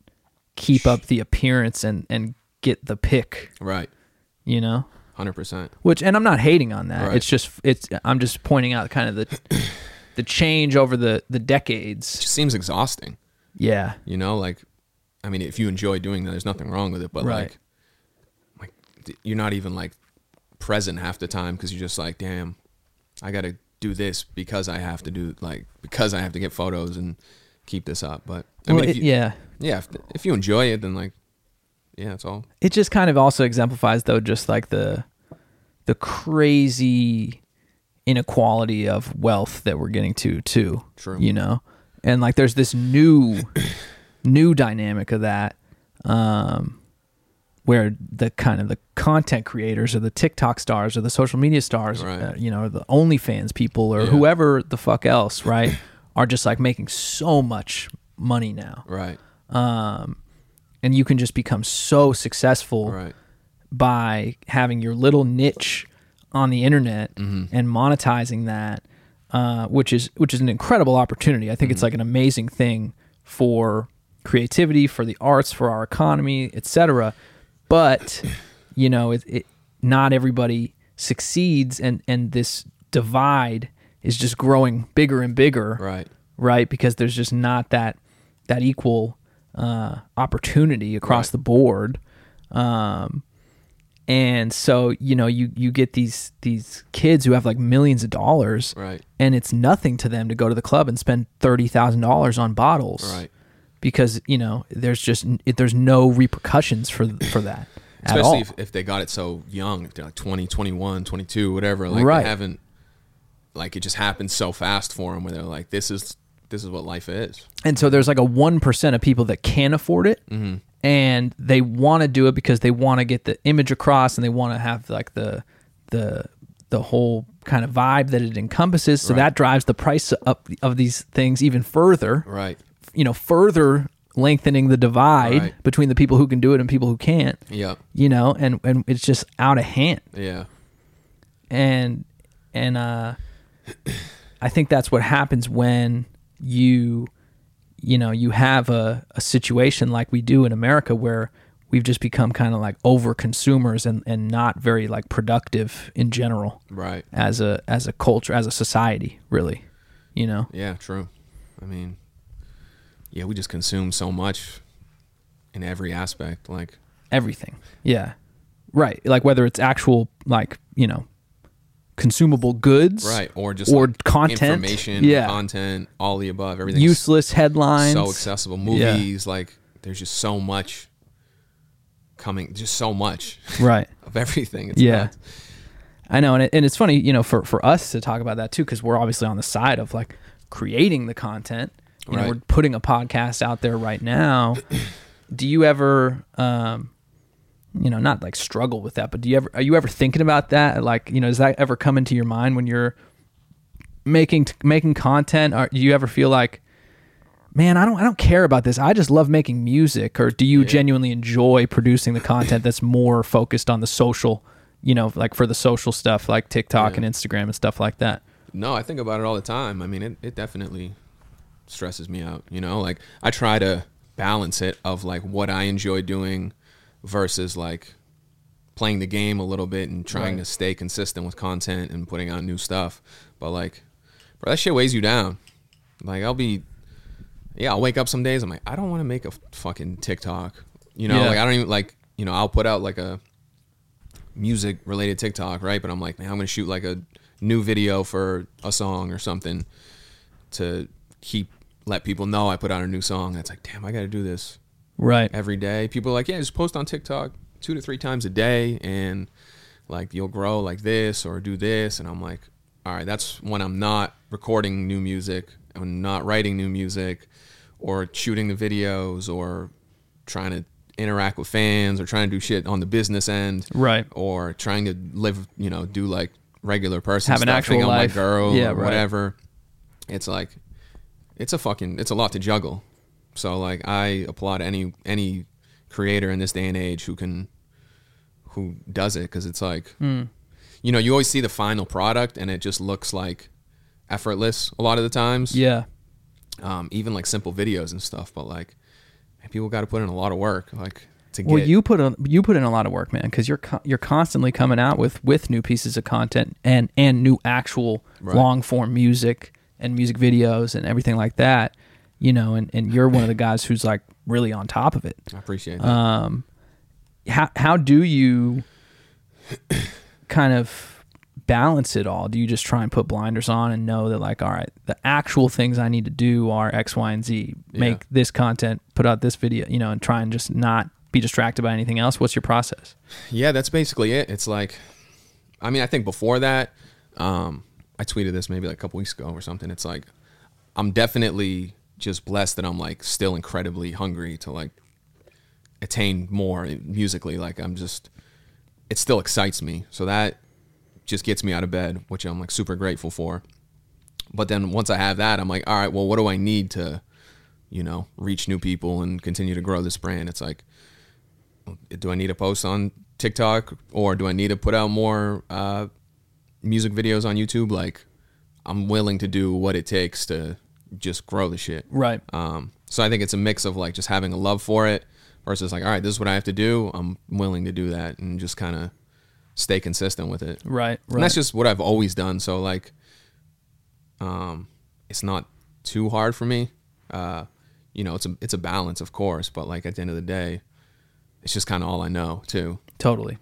keep up the appearance and and get the pick. Right. You know, Hundred percent. which and I'm not hating on that. Right. It's just it's I'm just pointing out kind of the the change over the the decades. Just seems exhausting. Yeah, You know, like, I mean, if you enjoy doing that, there's nothing wrong with it. But Right. like, like you're not even like present half the time because you're just like, damn, I got to do this because I have to do like because I have to get photos and keep this up. But I Well, mean, if it- you, yeah. yeah, if, if you enjoy it, then like, yeah, it's all it just kind of also exemplifies though just like the the crazy inequality of wealth that we're getting to too True. you know and like there's this new new dynamic of that um where the kind of the content creators or the TikTok stars or the social media stars, Right. uh, you know, the OnlyFans people or Yeah. whoever the fuck else, right, are just like making so much money now. right, Um, and you can just become so successful right, by having your little niche on the internet Mm-hmm. and monetizing that, uh, which is which is an incredible opportunity. I think Mm-hmm. it's like an amazing thing for creativity, for the arts, for our economy, etc. But you know, it, it not everybody succeeds, and and this divide is just growing bigger and bigger right, right? Because there's just not that that equal uh, opportunity across Right. the board, um, and so you know you you get these these kids who have like millions of dollars, right, and it's nothing to them to go to the club and spend thirty thousand dollars on bottles, right. Because you know there's just it, there's no repercussions for for that at all. Especially if, if they got it so young, if they're like 20, 21, 22, whatever. Like Right. they haven't, like it just happens so fast for them where they're like, this is this is what life is. And so there's like a 1% of people that can afford it Mm-hmm. And they want to do it because they want to get the image across and they want to have like the the the whole kind of vibe that it encompasses so Right. that drives the price up of these things even further Right. you know further lengthening the divide Right. between the people who can do it and people who can't Yep. you know and and it's just out of hand Yeah. and and uh i think that's what happens when you you know you have a, a situation like we do in america where we've just become kind of like over consumers and and not very like productive in general Right. as a as a culture as a society really you know Yeah. True. I mean, yeah, we just consume so much in every aspect. Like everything. Yeah. Right. Like whether it's actual like, you know, consumable goods. right or just Or like, content. information, Yeah. content, all the above. Everything Useless headlines. so accessible. Yeah. Movies, like there's just so much coming, just so much Right. of everything. It's Yeah. nuts. I know, and it, and it's funny, you know, for for us to talk about that too, because we're obviously on the side of like creating the content. You know, we're putting a podcast out there right now. do you ever, um, you know, not like struggle with that, but do you ever are you ever thinking about that? Like, you know, does that ever come into your mind when you're making making content? Or do you ever feel like, man, I don't I don't care about this. I just love making music. Or do you genuinely enjoy producing the content that's more focused on the social? You know, like for the social stuff, like TikTok Yeah. and Instagram and stuff like that. No, I think about it all the time. I mean, it, it definitely stresses me out. You know, like I try to balance it of like what I enjoy doing versus like playing the game a little bit and trying Right. to stay consistent with content and putting out new stuff. But like, bro, that shit weighs you down. Like I'll be, yeah, I'll wake up some days. I'm like, I don't want to make a fucking TikTok. You know, Yeah. like I don't even like, you know, I'll put out like a music related TikTok, right? But I'm like, man, I'm gonna shoot like a new video for a song or something to keep let people know I put out a new song. That's like, damn, I got to do this Right. every day. People are like, yeah, just post on TikTok two to three times a day, and like you'll grow like this or do this. And I'm like, all right, that's when I'm not recording new music, I'm not writing new music, or shooting the videos, or trying to interact with fans, or trying to do shit on the business end, Right. or trying to live, you know, do like regular person Have an stuff, actual hang out with life. my girl, Yeah, or right. whatever. It's like, it's a fucking, it's a lot to juggle. So like, I applaud any any creator in this day and age who can, who does it, because it's like, Hmm. you know, you always see the final product and it just looks like effortless a lot of the times. Yeah. Um, even like simple videos and stuff, but like, man, people got to put in a lot of work, like to Well, get. you put a, you put in a lot of work, man, because you're co- you're constantly coming out with with new pieces of content and and new actual Right. long form music and music videos and everything like that. You know, and and you're one of the guys who's like really on top of it. I appreciate that. Um, how how do you kind of balance it all? Do you just try and put blinders on and know that like, all right, the actual things I need to do are X, Y, and Z. Make Yeah. this content, put out this video, you know, and try and just not be distracted by anything else. What's your process? Yeah, that's basically it. It's like, I mean, I think before that, um, I tweeted this maybe like a couple weeks ago or something. It's like, I'm definitely just blessed that I'm like still incredibly hungry to like attain more musically. Like, I'm just, it still excites me. So that just gets me out of bed, which I'm like super grateful for. But then once I have that, I'm like, all right, well, what do I need to, you know, reach new people and continue to grow this brand? It's like, do I need to post on TikTok or do I need to put out more uh, music videos on YouTube? Like, I'm willing to do what it takes to just grow the shit. Right. Um, so I think it's a mix of like just having a love for it versus like, all right, this is what I have to do. I'm willing to do that and just kind of stay consistent with it. Right. And that's just what I've always done. So like, um, it's not too hard for me. Uh, you know, it's a it's a balance, of course, but like at the end of the day, it's just kind of all I know too. totally.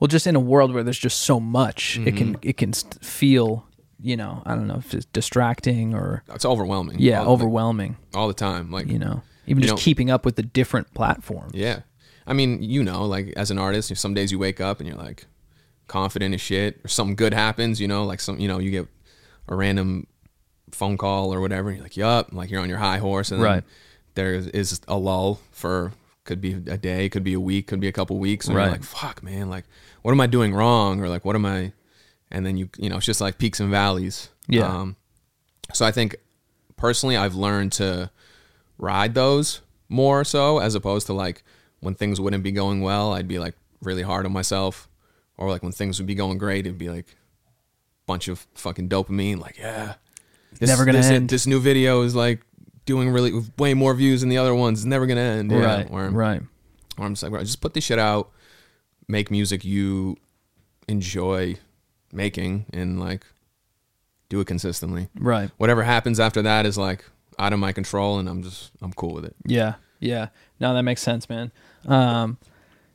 Well, just in a world where there's just so much, it Mm-hmm. can it can feel, you know, I don't know if it's distracting or It's overwhelming. yeah, all, overwhelming. all the time. Like, You know, even You just know- keeping up with the different platforms. yeah. I mean, you know, like as an artist, some days you wake up and you're like confident as shit, or something good happens. You know, like some, you know, you get a random phone call or whatever. And you're like, yup, like you're on your high horse, and Right. there is a lull for could be a day, could be a week, could be a couple weeks, and Right. you're like, fuck, man, like what am I doing wrong, or like what am I? And then you, you know, it's just like peaks and valleys. Yeah. Um, so I think personally, I've learned to ride those more so as opposed to like when things wouldn't be going well, I'd be like really hard on myself, or like when things would be going great, it'd be like a bunch of fucking dopamine. Like, yeah, this, Never gonna this, end. This new video is like doing really way more views than the other ones. It's never gonna end. Yeah. Right. Or, Right. or I'm just like, bro, just put this shit out, make music you enjoy making, and like do it consistently. Right. Whatever happens after that is like out of my control, and I'm just I'm cool with it. Yeah. Yeah. No, that makes sense, man. Um,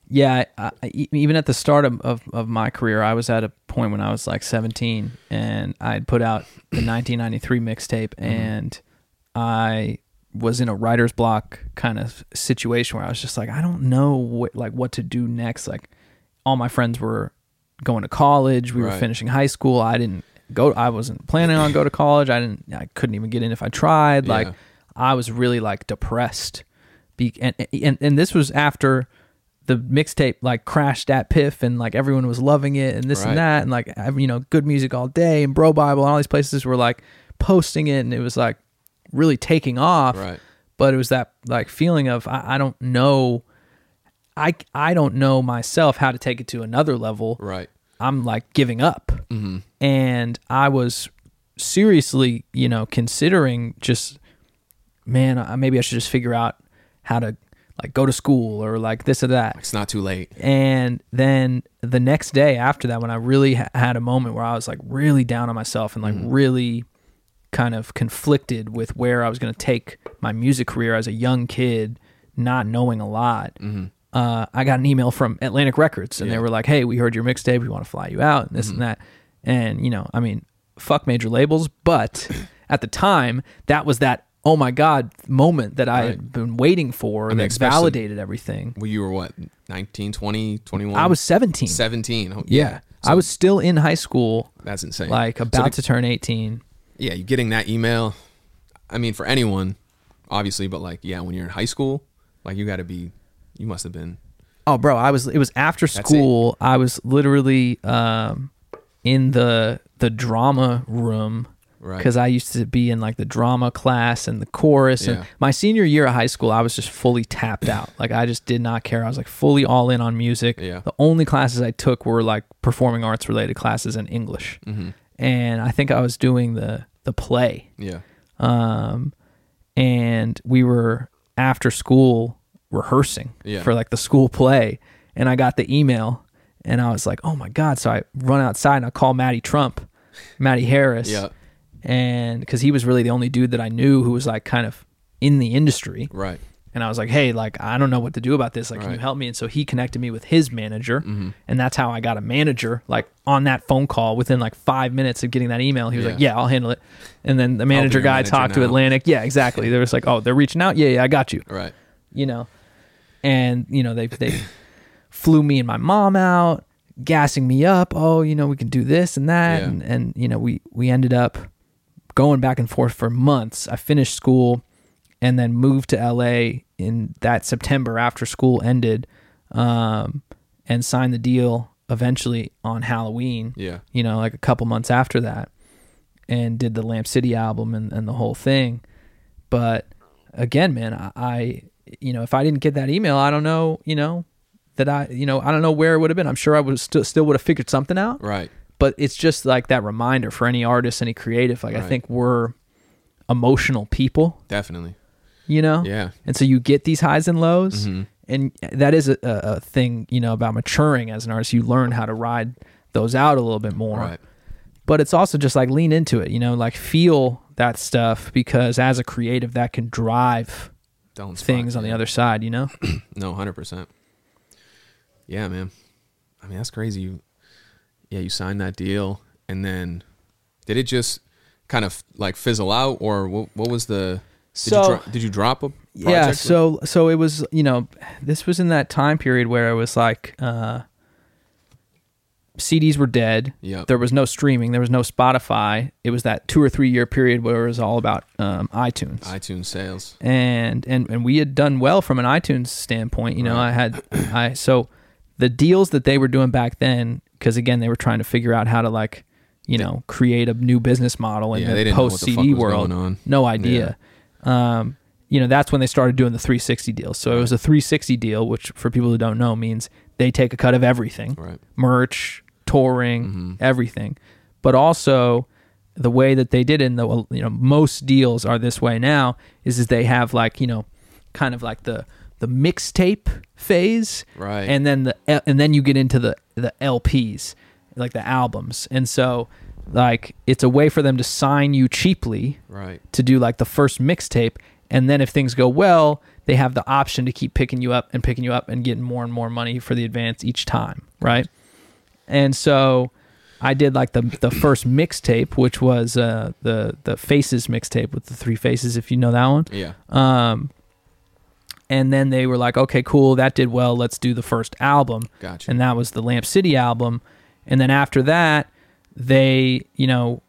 yeah, I, I, even at the start of, of, of my career, I was at a point when I was like 17 and I'd put out the 1993 mixtape and I was in a writer's block kind of situation where I was just like, I don't know what, like what to do next. Like all my friends were going to college. We were finishing high school. I didn't go, I wasn't planning on go to college. I didn't, I couldn't even get in if I tried. Like Yeah. I was really like depressed. Be- and, and and this was after the mixtape like crashed DatPiff and like everyone was loving it and this Right. and that and like you know good music all day and BroBible and all these places were like posting it and it was like really taking off. Right. But it was that like feeling of I, I don't know. I I don't know myself how to take it to another level. Right. I'm like giving up. Mm-hmm. And I was seriously, you know, considering just, man, I- maybe I should just figure out how to like go to school or like this or that. It's not too late. And then the next day after that, when I really ha- had a moment where I was like really down on myself and like really kind of conflicted with where I was going to take my music career as a young kid, not knowing a lot. Uh, I got an email from Atlantic Records, and they were like, "Hey, we heard your mixtape. We want to fly you out, and this and that." And you know, I mean, fuck major labels, but at the time, that was that oh my god moment that I had been waiting for mean, that validated everything. Well, you were what, 19, 20, 21? I was 17. 17. Oh, Yeah. So I was still in high school, That's insane. like So about to- to turn 18. yeah, you getting that email. I mean, for anyone, obviously, but like, yeah, when you're in high school, like, you got to be, you must have been, Oh, bro, I was. It was after school. I was literally um, in the the drama room Right. because I used to be in like the drama class and the chorus. Yeah. And my senior year of high school, I was just fully tapped out. Like I just did not care. I was like fully all in on music. Yeah. The only classes I took were like performing arts related classes and English. Mhm. And I think I was doing the the play. yeah, um, and we were after school rehearsing Yeah. for like the school play, and I got the email, and I was like, "Oh my god!" So I run outside and I call Maddie Trump, Maddie Harris, yeah, and because he was really the only dude that I knew who was like kind of in the industry, right. and I was like, "Hey, like I don't know what to do about this. Like, can you help me?" And so he connected me with his manager, Mm-hmm. and that's how I got a manager. Like on that phone call, within like five minutes of getting that email, he was like, Yeah. "Yeah, I'll handle it." And then the manager guy manager talked to. Atlantic. Yeah, exactly. They was like, "Oh, they're reaching out. Yeah, yeah, I got you." Right. You know, and you know they they flew me and my mom out, gassing me up. Oh, you know we can do this and that, Yeah. and and you know we we ended up going back and forth for months. I finished school and then moved to LA in that September after school ended, um, and signed the deal eventually on Halloween. Yeah. You know, like a couple months after that, and did the Lamp City album and, and the whole thing. But again, man, I, I, you know, if I didn't get that email, I don't know, you know, that I, you know, I don't know where it would have been. I'm sure I would still still would have figured something out Right. but it's just like that reminder for any artist, any creative. Like I think we're emotional people, Definitely. you know, Yeah. and so you get these highs and lows, Mhm. and that is a, a thing, you know, about maturing as an artist. You learn how to ride those out a little bit more, Right. but it's also just like lean into it, you know, like feel that stuff because as a creative, that can drive Don't spot, things on the other side, you know. No, hundred percent. Yeah, man. I mean, that's crazy. You, yeah, you signed that deal, and then did it just kind of like fizzle out, or what? What was the? Did So- you dro- did you drop a? Project yeah so so it was you know this was in that time period where it was like uh cds were dead. Yep. there was no streaming. There was no spotify. It was that two or three year period where it was all about um, itunes. iTunes sales. and and and we had done well from an itunes standpoint you know Right. i had i so the deals that they were doing back then because again they were trying to figure out how to like you know create a new business model in Yeah, the didn't know what post cd world. no idea. Um you know that's when they started doing the 360 deals. So it was a 360 deal which for people who don't know means they take a cut of everything. Right. merch touring Mm-hmm. everything but also the way that they did it in the you know most deals are this way now is is they have like you know kind of like the the mixtape phase Right. and then the and then you get into the the LPs like the albums and so like it's a way for them to sign you cheaply Right. to do like the first mixtape and then if things go well, they have the option to keep picking you up and picking you up and getting more and more money for the advance each time, right? And so I did like the the first mixtape, which was uh, the the Faces mixtape with the three faces, if you know that one. Yeah. Um, and then they were like, okay, cool, that did well. Let's do the first album. Gotcha. And that was the Lamp City album. And then after that, they, you know,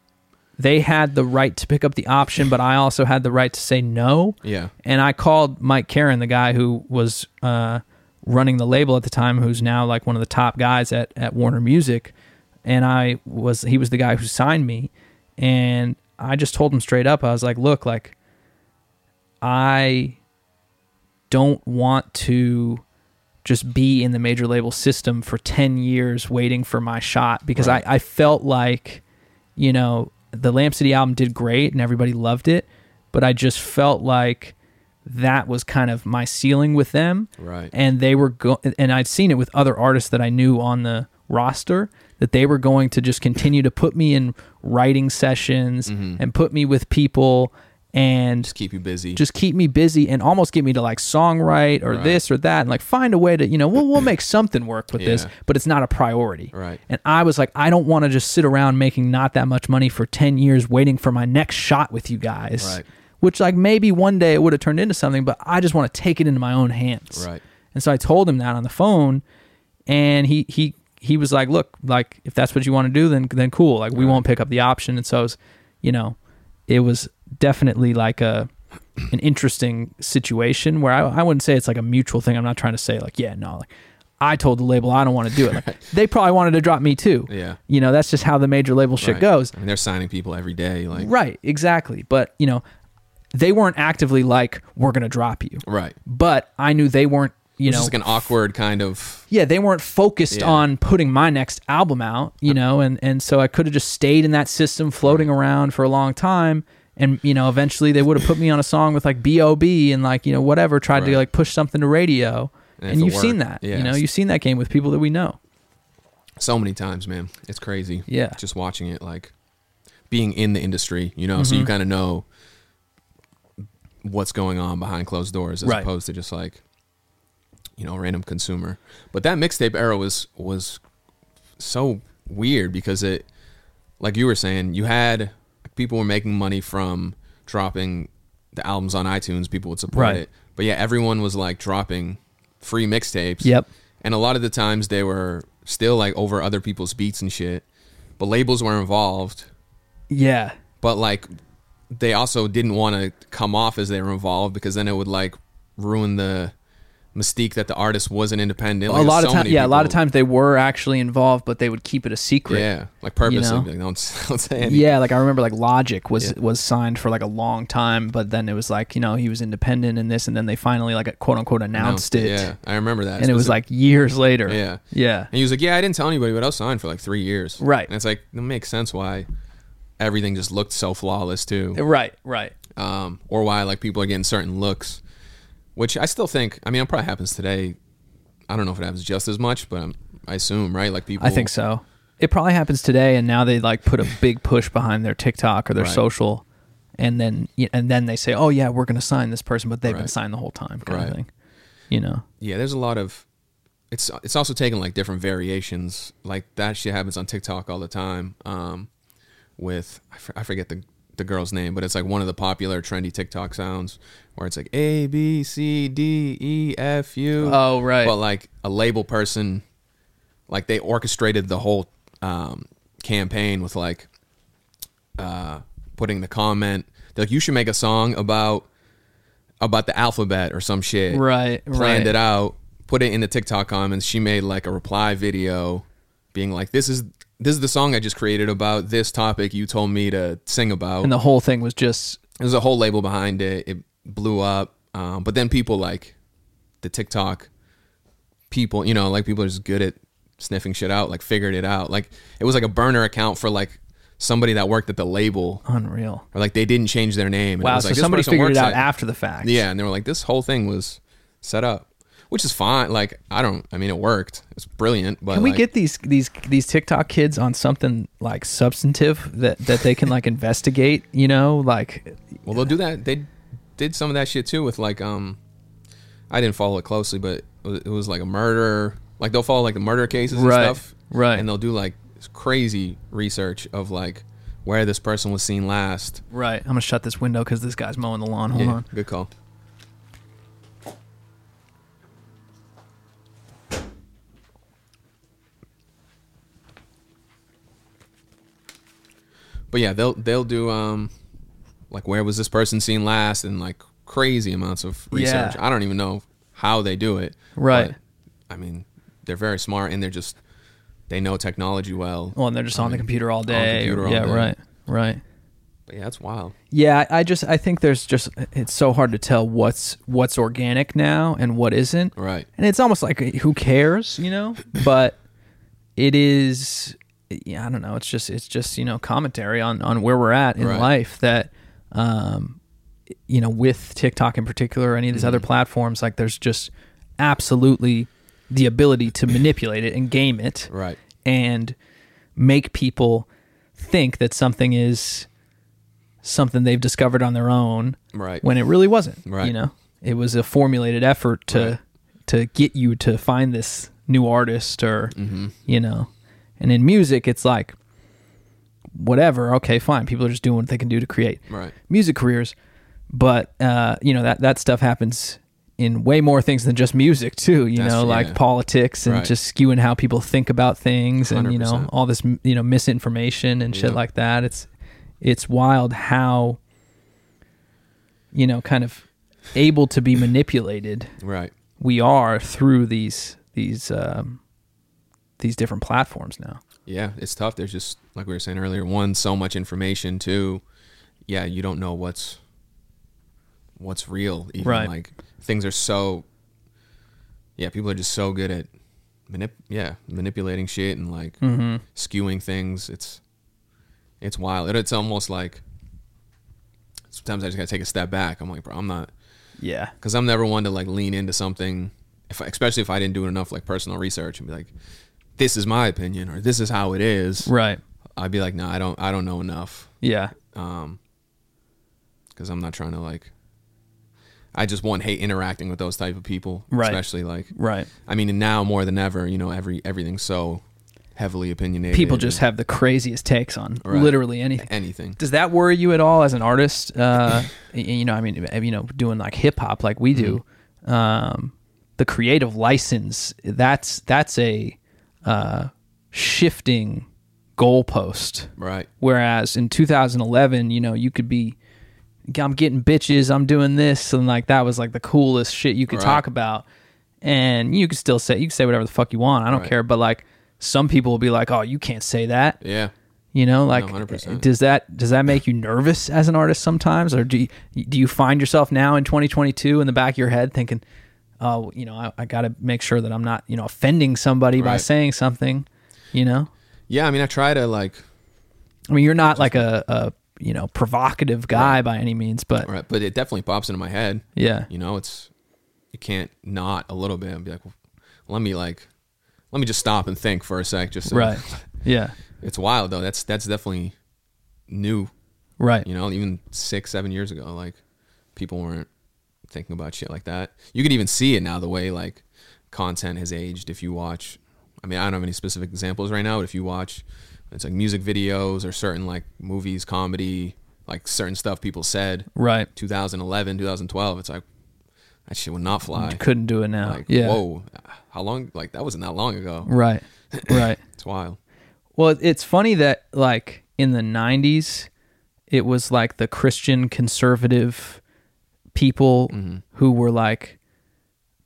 they had the right to pick up the option, but I also had the right to say no. Yeah. And I called Mike Karen, the guy who was uh, running the label at the time, who's now like one of the top guys at, at Warner Music. And I was, he was the guy who signed me. And I just told him straight up, I was like, look, like, I don't want to just be in the major label system for 10 years waiting for my shot because Right. I, I felt like, you know, the Lamp City album did great and everybody loved it, but I just felt like that was kind of my ceiling with them. Right. And they were go- and I'd seen it with other artists that I knew on the roster that they were going to just continue to put me in writing sessions mm-hmm. and put me with people and Just keep you busy. just keep me busy and almost get me to like songwrite or Right. this or that and like find a way to you know we'll, we'll make something work with this but it's not a priority Right. and i was like i don't want to just sit around making not that much money for 10 years waiting for my next shot with you guys Right. Which like maybe one day it would have turned into something but i just want to take it into my own hands Right. and so i told him that on the phone and he he he was like look like if that's what you want to do then then cool like we Right. won't pick up the option and so it was you know it was definitely like a an interesting situation where I, I wouldn't say it's like a mutual thing. I'm not trying to say like, yeah, no, like I told the label I don't want to do it. Like, they probably wanted to drop me too. Yeah. You know, that's just how the major label shit Right. goes. I mean, they're signing people every day. Like. Right, exactly. But, you know, they weren't actively like, we're going to drop you. Right. But I knew they weren't, you It's know, just like an awkward kind of. yeah, they weren't focused Yeah. on putting my next album out, you know, and and so I could have just stayed in that system floating around for a long time and you know, eventually they would have put me on a song with like B.O.B. and like, you know, whatever, tried to like push something to radio. And And, you've seen that. yeah. You know, you've seen that game with people that we know. So many times, man. It's crazy. Yeah. Just watching it, like being in the industry, you know, so Mm-hmm. you kind of know what's going on behind closed doors as Right. opposed to just like, you know, random consumer. But that mixtape era was was so weird because it, like you were saying, you had people were making money from dropping the albums on iTunes. People would support Right. it, but yeah, everyone was like dropping free mixtapes. Yep. And a lot of the times they were still like over other people's beats and shit. But labels were involved. Yeah. But like they also didn't want to come off as they were involved because then it would like ruin the mystique that the artist wasn't independent. a Like, lot of so times, many yeah, a lot of times they were actually involved, but they would keep it a secret. Yeah, like purposely, know? like, don't don't say anything. Yeah, like I remember like Logic was Yeah. was signed for like a long time, but then it was like, you know, he was independent in this and then they finally like quote unquote announced, it. Yeah, I remember that. And it was like years later. Yeah. Yeah. And he was like, "Yeah, I didn't tell anybody, but I was signed for like three years." Right. And it's like it makes sense why everything just looked so flawless too. Right, right. um, or why like people are getting certain looks, which I still think. I mean, it probably happens today. I don't know if it happens just as much, but I'm, I assume right. Like people, I think so. It probably happens today, and now they like put a big push behind their TikTok or their Right. social, and then and then they say, "Oh yeah, we're going to sign this person," but they've been signed the whole time, kind Right. of thing. You know? Yeah, there's a lot of. It's it's also taking like different variations. Like that shit happens on TikTok all the time. Um, with I, forget the the girl's name, but it's like one of the popular trendy TikTok sounds where it's like A B C D E F U. Oh right. but like a label person like they orchestrated the whole um, campaign with like uh, putting the comment they're like you should make a song about about the alphabet or some shit right. planned right. it out put it in the tiktok comments she made like a reply video being like this is this is the song i just created about this topic you told me to sing about And the whole thing was just there's a whole label behind it. It blew up. Um, but then people like the TikTok people, you know, like people are just good at sniffing shit out, like figured it out. Like it was like a burner account for like somebody that worked at the label unreal. or like they didn't change their name. Wow. was So like, somebody figured it out at- after the fact. Yeah. And they were like, this whole thing was set up, which is fine. Like, I don't, I mean, it worked. It's brilliant. But Can we like, get these these these TikTok kids on something like substantive that that they can like investigate? You know, like well, they'll do that. They did some of that shit too with like um, I didn't follow it closely, but it was, like a murder. Like they'll follow like the murder cases and Right, stuff, right. And they'll do like crazy research of like where this person was seen last. Right. I'm gonna shut this window because this guy's mowing the lawn. Hold Yeah, on. good call. But yeah, they'll they'll do um like where was this person seen last and like crazy amounts of research. Yeah. I don't even know how they do it. Right. but, I mean, they're very smart and they're just they know technology well. Well, and they're just I on the computer all day. computer all yeah. day. Right. Right. But yeah, that's wild. Yeah, I just I think there's just it's so hard to tell what's what's organic now and what isn't. Right. And it's almost like who cares, you know? But it is yeah, I don't know. It's just it's just, you know, commentary on on where we're at in Right. life that um you know, with TikTok in particular or any of these other Mm-hmm. platforms like there's just absolutely the ability to manipulate it and game it Right. and make people think that something is something they've discovered on their own Right. when it really wasn't. Right. You know, it was a formulated effort to Right. to get you to find this new artist or Mm-hmm. you know. And in music, it's like whatever. Okay, fine. People are just doing what they can do to create Right. music careers, but uh, you know that that stuff happens in way more things than just music too. You That's know, true, like yeah. politics and Right. just skewing how people think about things, and you know all this you know misinformation and shit Yep. like that. It's it's wild how you know kind of able to be manipulated Right. we are through these these um, these different platforms now. Yeah, it's tough. There's just like we were saying earlier, one, so much information. Two, yeah, you don't know what's what's real. Even Right. like things are so yeah, people are just so good at manip yeah, manipulating shit and like Mm-hmm. skewing things. It's it's wild. It, it's almost like sometimes I just gotta take a step back. I'm like, bro, I'm not Yeah. because I'm never one to like lean into something, if I, especially if I didn't do enough like personal research and be like, this is my opinion or this is how it is. Right. I'd be like, no, I don't, I don't know enough, Yeah. um, because I'm not trying to like. I just one hate interacting with those type of people, Right. especially like. Right. I mean, and now more than ever, you know, every everything's so heavily opinionated. People just have the craziest takes on Right. literally anything. anything. Does that worry you at all as an artist? Uh, you know, I mean, you know, doing like hip hop like we do, um, the creative license that's that's a uh, shifting goalpost. Right. Whereas in 2011, you know, you could be, I'm getting bitches, I'm doing this, and like that was like the coolest shit you could Right. talk about. And you could still say, you can say whatever the fuck you want. I don't Right. care. But like, some people will be like, oh, you can't say that. Yeah. You know, like, 100%. does that does that make you nervous as an artist sometimes, or do you, do you find yourself now in 2022 in the back of your head thinking, oh, you know, I, I got to make sure that I'm not, you know, offending somebody by Right. saying something, you know? Yeah. I mean, I try to like. I mean, you're not like a, a you know provocative guy by any means, but Right, but it definitely pops into my head. yeah, You know, it's you can't not a little bit and be like, well, let me like, let me just stop and think for a sec. Just right, yeah, It's wild though. That's that's definitely new. right, You know, even six, seven years ago, like people weren't thinking about shit like that. You can even see it now the way like content has aged. If you watch, I mean, I don't have any specific examples right now, but if you watch, it's like music videos or certain like movies, comedy, like certain stuff people said, right. 2011, 2012, it's like that shit would not fly. You couldn't do it now. Like, yeah, whoa, how long? Like that wasn't that long ago. right, right. It's wild. Well, it's funny that like in the '90s, it was like the Christian conservative people Mm-hmm. who were like.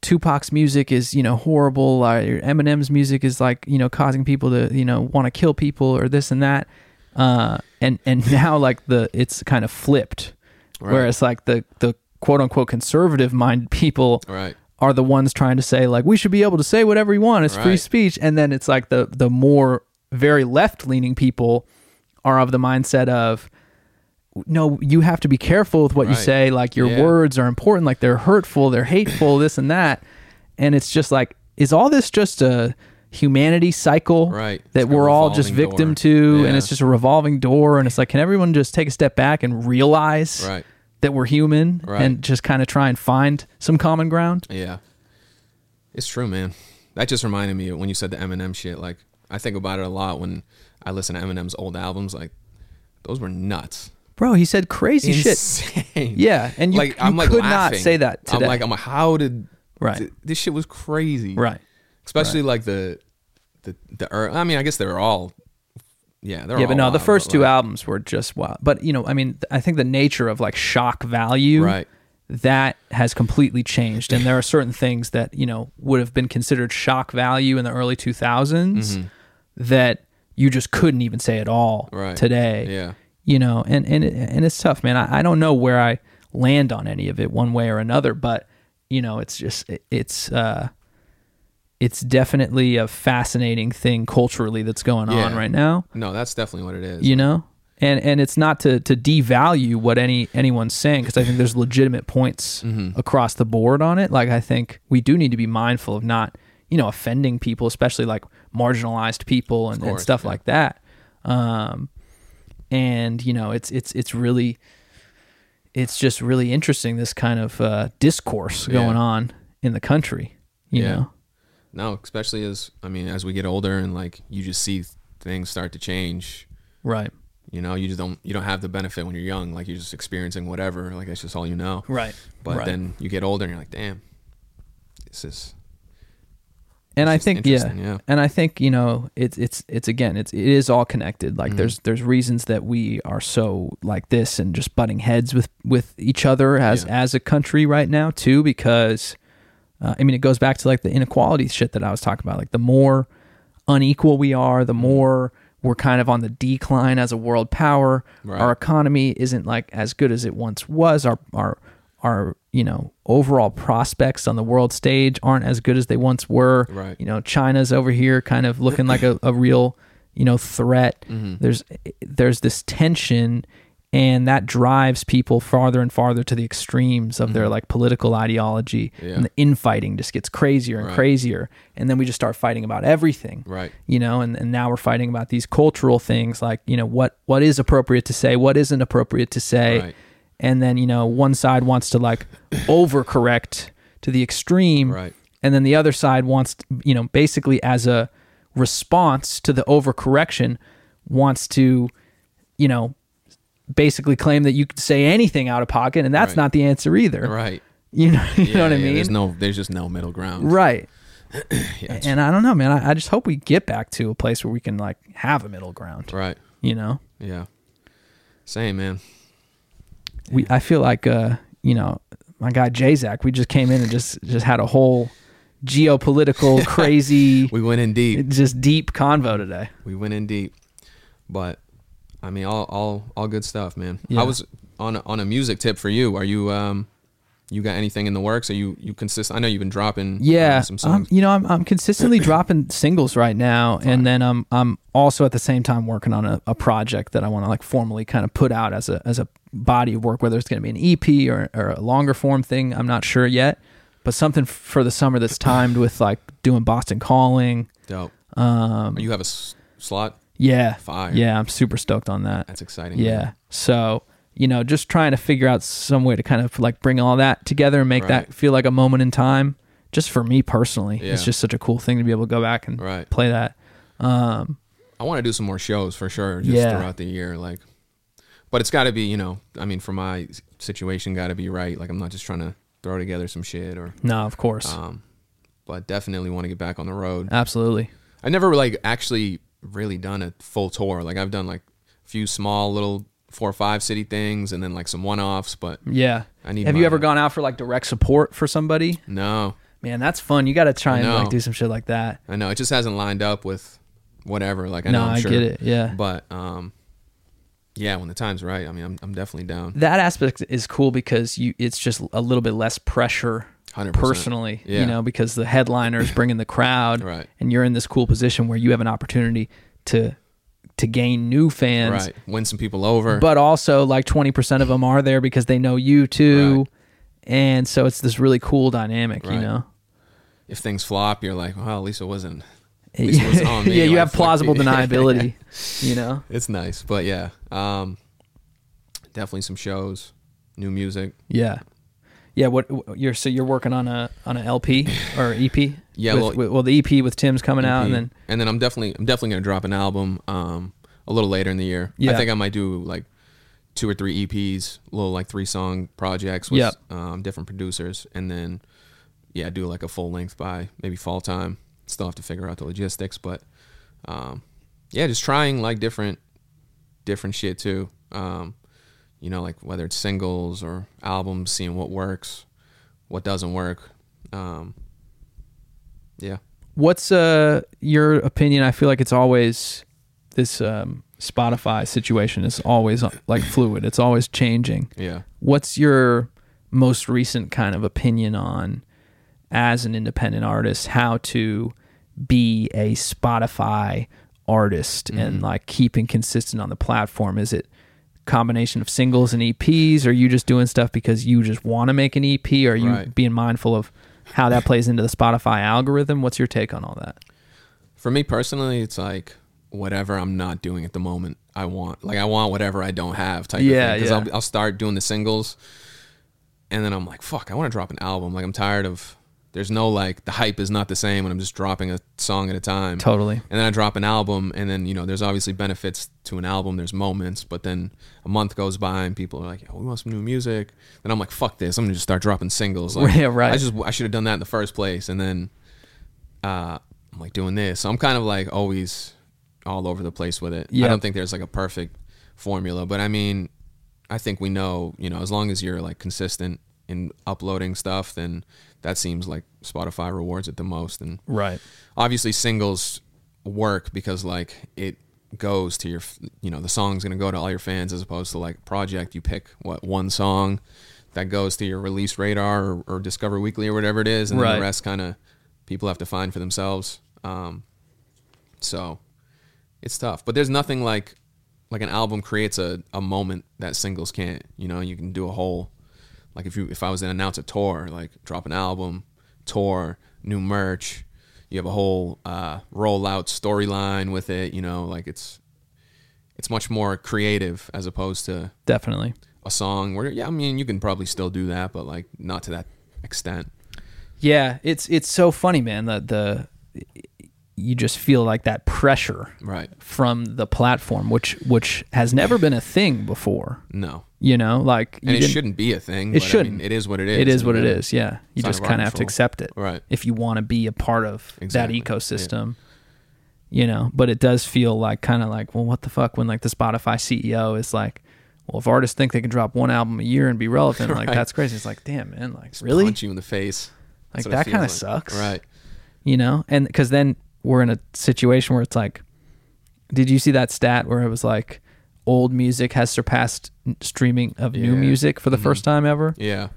Tupac's music is, you know, horrible. Or Eminem's music is like, you know, causing people to, you know, want to kill people or this and that. Uh, and and now like the it's kind of flipped, Right. whereas like the the quote unquote conservative minded people Right. are the ones trying to say like we should be able to say whatever we want. It's free speech, and then it's like the the more very left leaning people are of the mindset of no, you have to be careful with what you say. Like your Yeah. words are important. Like they're hurtful, they're hateful, this and that. And it's just like, is all this just a humanity cycle Right. that It's we're all just victim door. to? And it's just a revolving door. And it's like, can everyone just take a step back and realize Right. that we're human Right. and just kind of try and find some common ground. Yeah. It's true, man. That just reminded me when you said the Eminem shit. Like, I think about it a lot when I listen to Eminem's old albums. Like, those were nuts. Bro, he said crazy shit. Yeah, and you, like you I'm like could laughing. not say that today. I'm like, I'm like, how did Right. th- this shit was crazy. right. Especially like the the the. I mean, I guess they were all. Yeah, they're all. Yeah, but no, the first two like, albums were just wild. But you know, I mean, I think the nature of like shock value, Right. that has completely changed, and there are certain things that you know would have been considered shock value in the early 2000s Mm-hmm. that you just couldn't even say at all Right. today. Yeah. You know, and and and it's tough, man. I, I don't know where I land on any of it one way or another, but you know, it's just it- it's uh, it's definitely a fascinating thing culturally that's going on right now. No, that's definitely what it is. You know, and and it's not to to devalue what any anyone's saying because I think there's legitimate points Mm-hmm. across the board on it. Like I think we do need to be mindful of not you know offending people, especially like marginalized people and, and stuff yeah. like that. Um, and you know it's it's it's really it's just really interesting this kind of uh, discourse going Yeah. on in the country. You Yeah. know, No, especially as I mean, as we get older and like you just see things start to change. right, You know, you just don't you don't have the benefit when you're young. Like you're just experiencing whatever. Like that's just all you know. right, But right. then you get older and you're like, damn, this is and I think yeah, yeah. and I think you know it's it's it's again it's it is all connected. Like Mhm. there's there's reasons that we are so like this and just butting heads with with each other as Yeah. as a country right now too because uh, I mean it goes back to like the inequality shit that I was talking about. Like the more unequal we are, the more we're kind of on the decline as a world power. Right. Our economy isn't like as good as it once was. Our our our you know overall prospects on the world stage aren't as good as they once were. Right. You know, China's over here kind of looking like a, a real you know threat. Mm-hmm. There's there's this tension. And that drives people farther and farther to the extremes of their like political ideology, Mm-hmm. Yeah. and the infighting just gets crazier and Right. crazier. And then we just start fighting about everything right. you know and, and now we're fighting about these cultural things like you know what what is appropriate to say what isn't appropriate to say Right. And then you know one side wants to like overcorrect to the extreme Right. and then the other side wants to, you know basically as a response to the overcorrection wants to you know basically claim that you could say anything out of pocket and that's Right. not the answer either Right. you know you know what i Yeah, yeah, mean There's no there's just no middle ground. right Yeah, and i don't know man I, I just hope we get back to a place where we can like have a middle ground right. you know Yeah. Same man. We i feel like uh you know my guy J Zac we just came in and just just had a whole geopolitical crazy We went in deep. just deep convo today We went in deep. But I mean all all all good stuff, man. Yeah. I was on a, on a music tip for you. Are you um you got anything in the works? Are you you consist? I know you've been dropping yeah um, some um, you know i'm, I'm consistently dropping singles right now and then i'm i'm also at the same time working on a, a project that i want to like formally kind of put out as a as a body of work whether it's going to be an ep or, or a longer form thing i'm not sure yet but something for the summer that's timed with like doing boston calling Dope. um you have a s- slot? yeah Fire. yeah i'm super stoked on that That's exciting. Yeah. man. So, you know, just trying to figure out some way to kind of like bring all that together and make Right. that feel like a moment in time. Just for me personally, it's just such a cool thing to be able to go back and Right. play that. Um, I want to do some more shows for sure, just Yeah. throughout the year. Like, but it's got to be, you know, I mean, for my situation, got to be right. Like, I'm not just trying to throw together some shit or, no, of course, um, but definitely want to get back on the road. absolutely. I never like actually really done a full tour. Like, I've done like a few small little four or five city things and then like some one offs. But Yeah. I need. Have you ever gone out for like direct support for somebody? No, Man, that's fun. You got to try and like do some shit like that. I know it just hasn't lined up with whatever. Like, I no, know I'm I sure, get it. Yeah. but um, yeah, when the time's right, I mean, I'm I'm definitely down. that aspect is cool because you it's just a little bit less pressure 100%. personally you know because the headliner is bringing the crowd Right. and you're in this cool position where you have an opportunity to to gain new fans Right, win some people over. but also like 20% of them are there because they know you too Right. and so it's this really cool dynamic you know if things flop, you're like, well, at least it wasn't. least it wasn't on me, yeah you like, have plausible deniability you know It's nice, but yeah, um, definitely some shows. new music. Yeah. Yeah, what you're so you're working on a on an LP or EP? Yeah, With- well- with- well, the EP with Tim's coming out, and then and then I'm definitely I'm definitely gonna drop an album um a little later in the year. Yeah. I think I might do like two or three EPs, little like three song projects with Yep. um, different producers, and then yeah, do like a full length by maybe fall time. Still have to figure out the logistics, but um, yeah, just trying like different different shit too. Um, you know, like whether it's singles or albums, seeing what works, what doesn't work. Um, yeah. What's uh your opinion? I feel like it's always this um, Spotify situation is always like fluid. It's always changing. Yeah. What's your most recent kind of opinion on as an independent artist how to be a Spotify artist and like keeping consistent on the platform? Is it combination of singles and EPs? Are you just doing stuff because you just want to make an EP? Are you Right. being mindful of how that plays into the Spotify algorithm? What's your take on all that? For me personally, it's like whatever I'm not doing at the moment, I want. Like I want whatever I don't have type Yeah, of thing. Because yeah. I'll, I'll start doing the singles, and then I'm like, fuck, I want to drop an album. Like I'm tired of. There's no like the hype is not the same when I'm just dropping a song at a time. Totally. And then I drop an album, and then you know, there's obviously benefits to an album. There's moments, but then a month goes by, and people are like, "Yo, we want some new music." Then I'm like, "Fuck this! I'm gonna just start dropping singles." Like, Yeah, right. I just I should have done that in the first place, and then uh, I'm like doing this. So I'm kind of like always all over the place with it. Yeah. I don't think there's like a perfect formula, but I mean, I think we know, you know, as long as you're like consistent in uploading stuff, then that seems like Spotify rewards it the most. And Right. obviously singles work because like it goes to your you know the song's going to go to all your fans as opposed to like project you pick what one song that goes to your release radar or, or discover weekly or whatever it is and then Right. the rest kind of people have to find for themselves um so it's tough but there's nothing like like an album creates a, a moment that singles can't you know you can do a whole like if you if i was to announce a tour like drop an album tour new merch you have a whole uh rollout storyline with it you know like it's it's much more creative as opposed to Definitely. a song where yeah i mean you can probably still do that but like not to that extent Yeah, it's it's so funny, man. That the you just feel like that pressure right from the platform, which which has never been a thing before. no You know, like you and it shouldn't be a thing It but shouldn't. mean, it is what it is It is what it is Yeah, you just kind of have to accept it, Right. If you want to be a part of Exactly. that ecosystem, you know. But it does feel like kind of like, well, what the fuck? When like the Spotify CEO is like, well, if artists think they can drop one album a year and be relevant, like that's crazy. It's like, damn, man, like really, punch you in the face like that kind of like. sucks, right you know and because then we're in a situation where it's like did you see that stat where it was like old music has surpassed streaming of new Yeah. music for the Mhm. first time ever yeah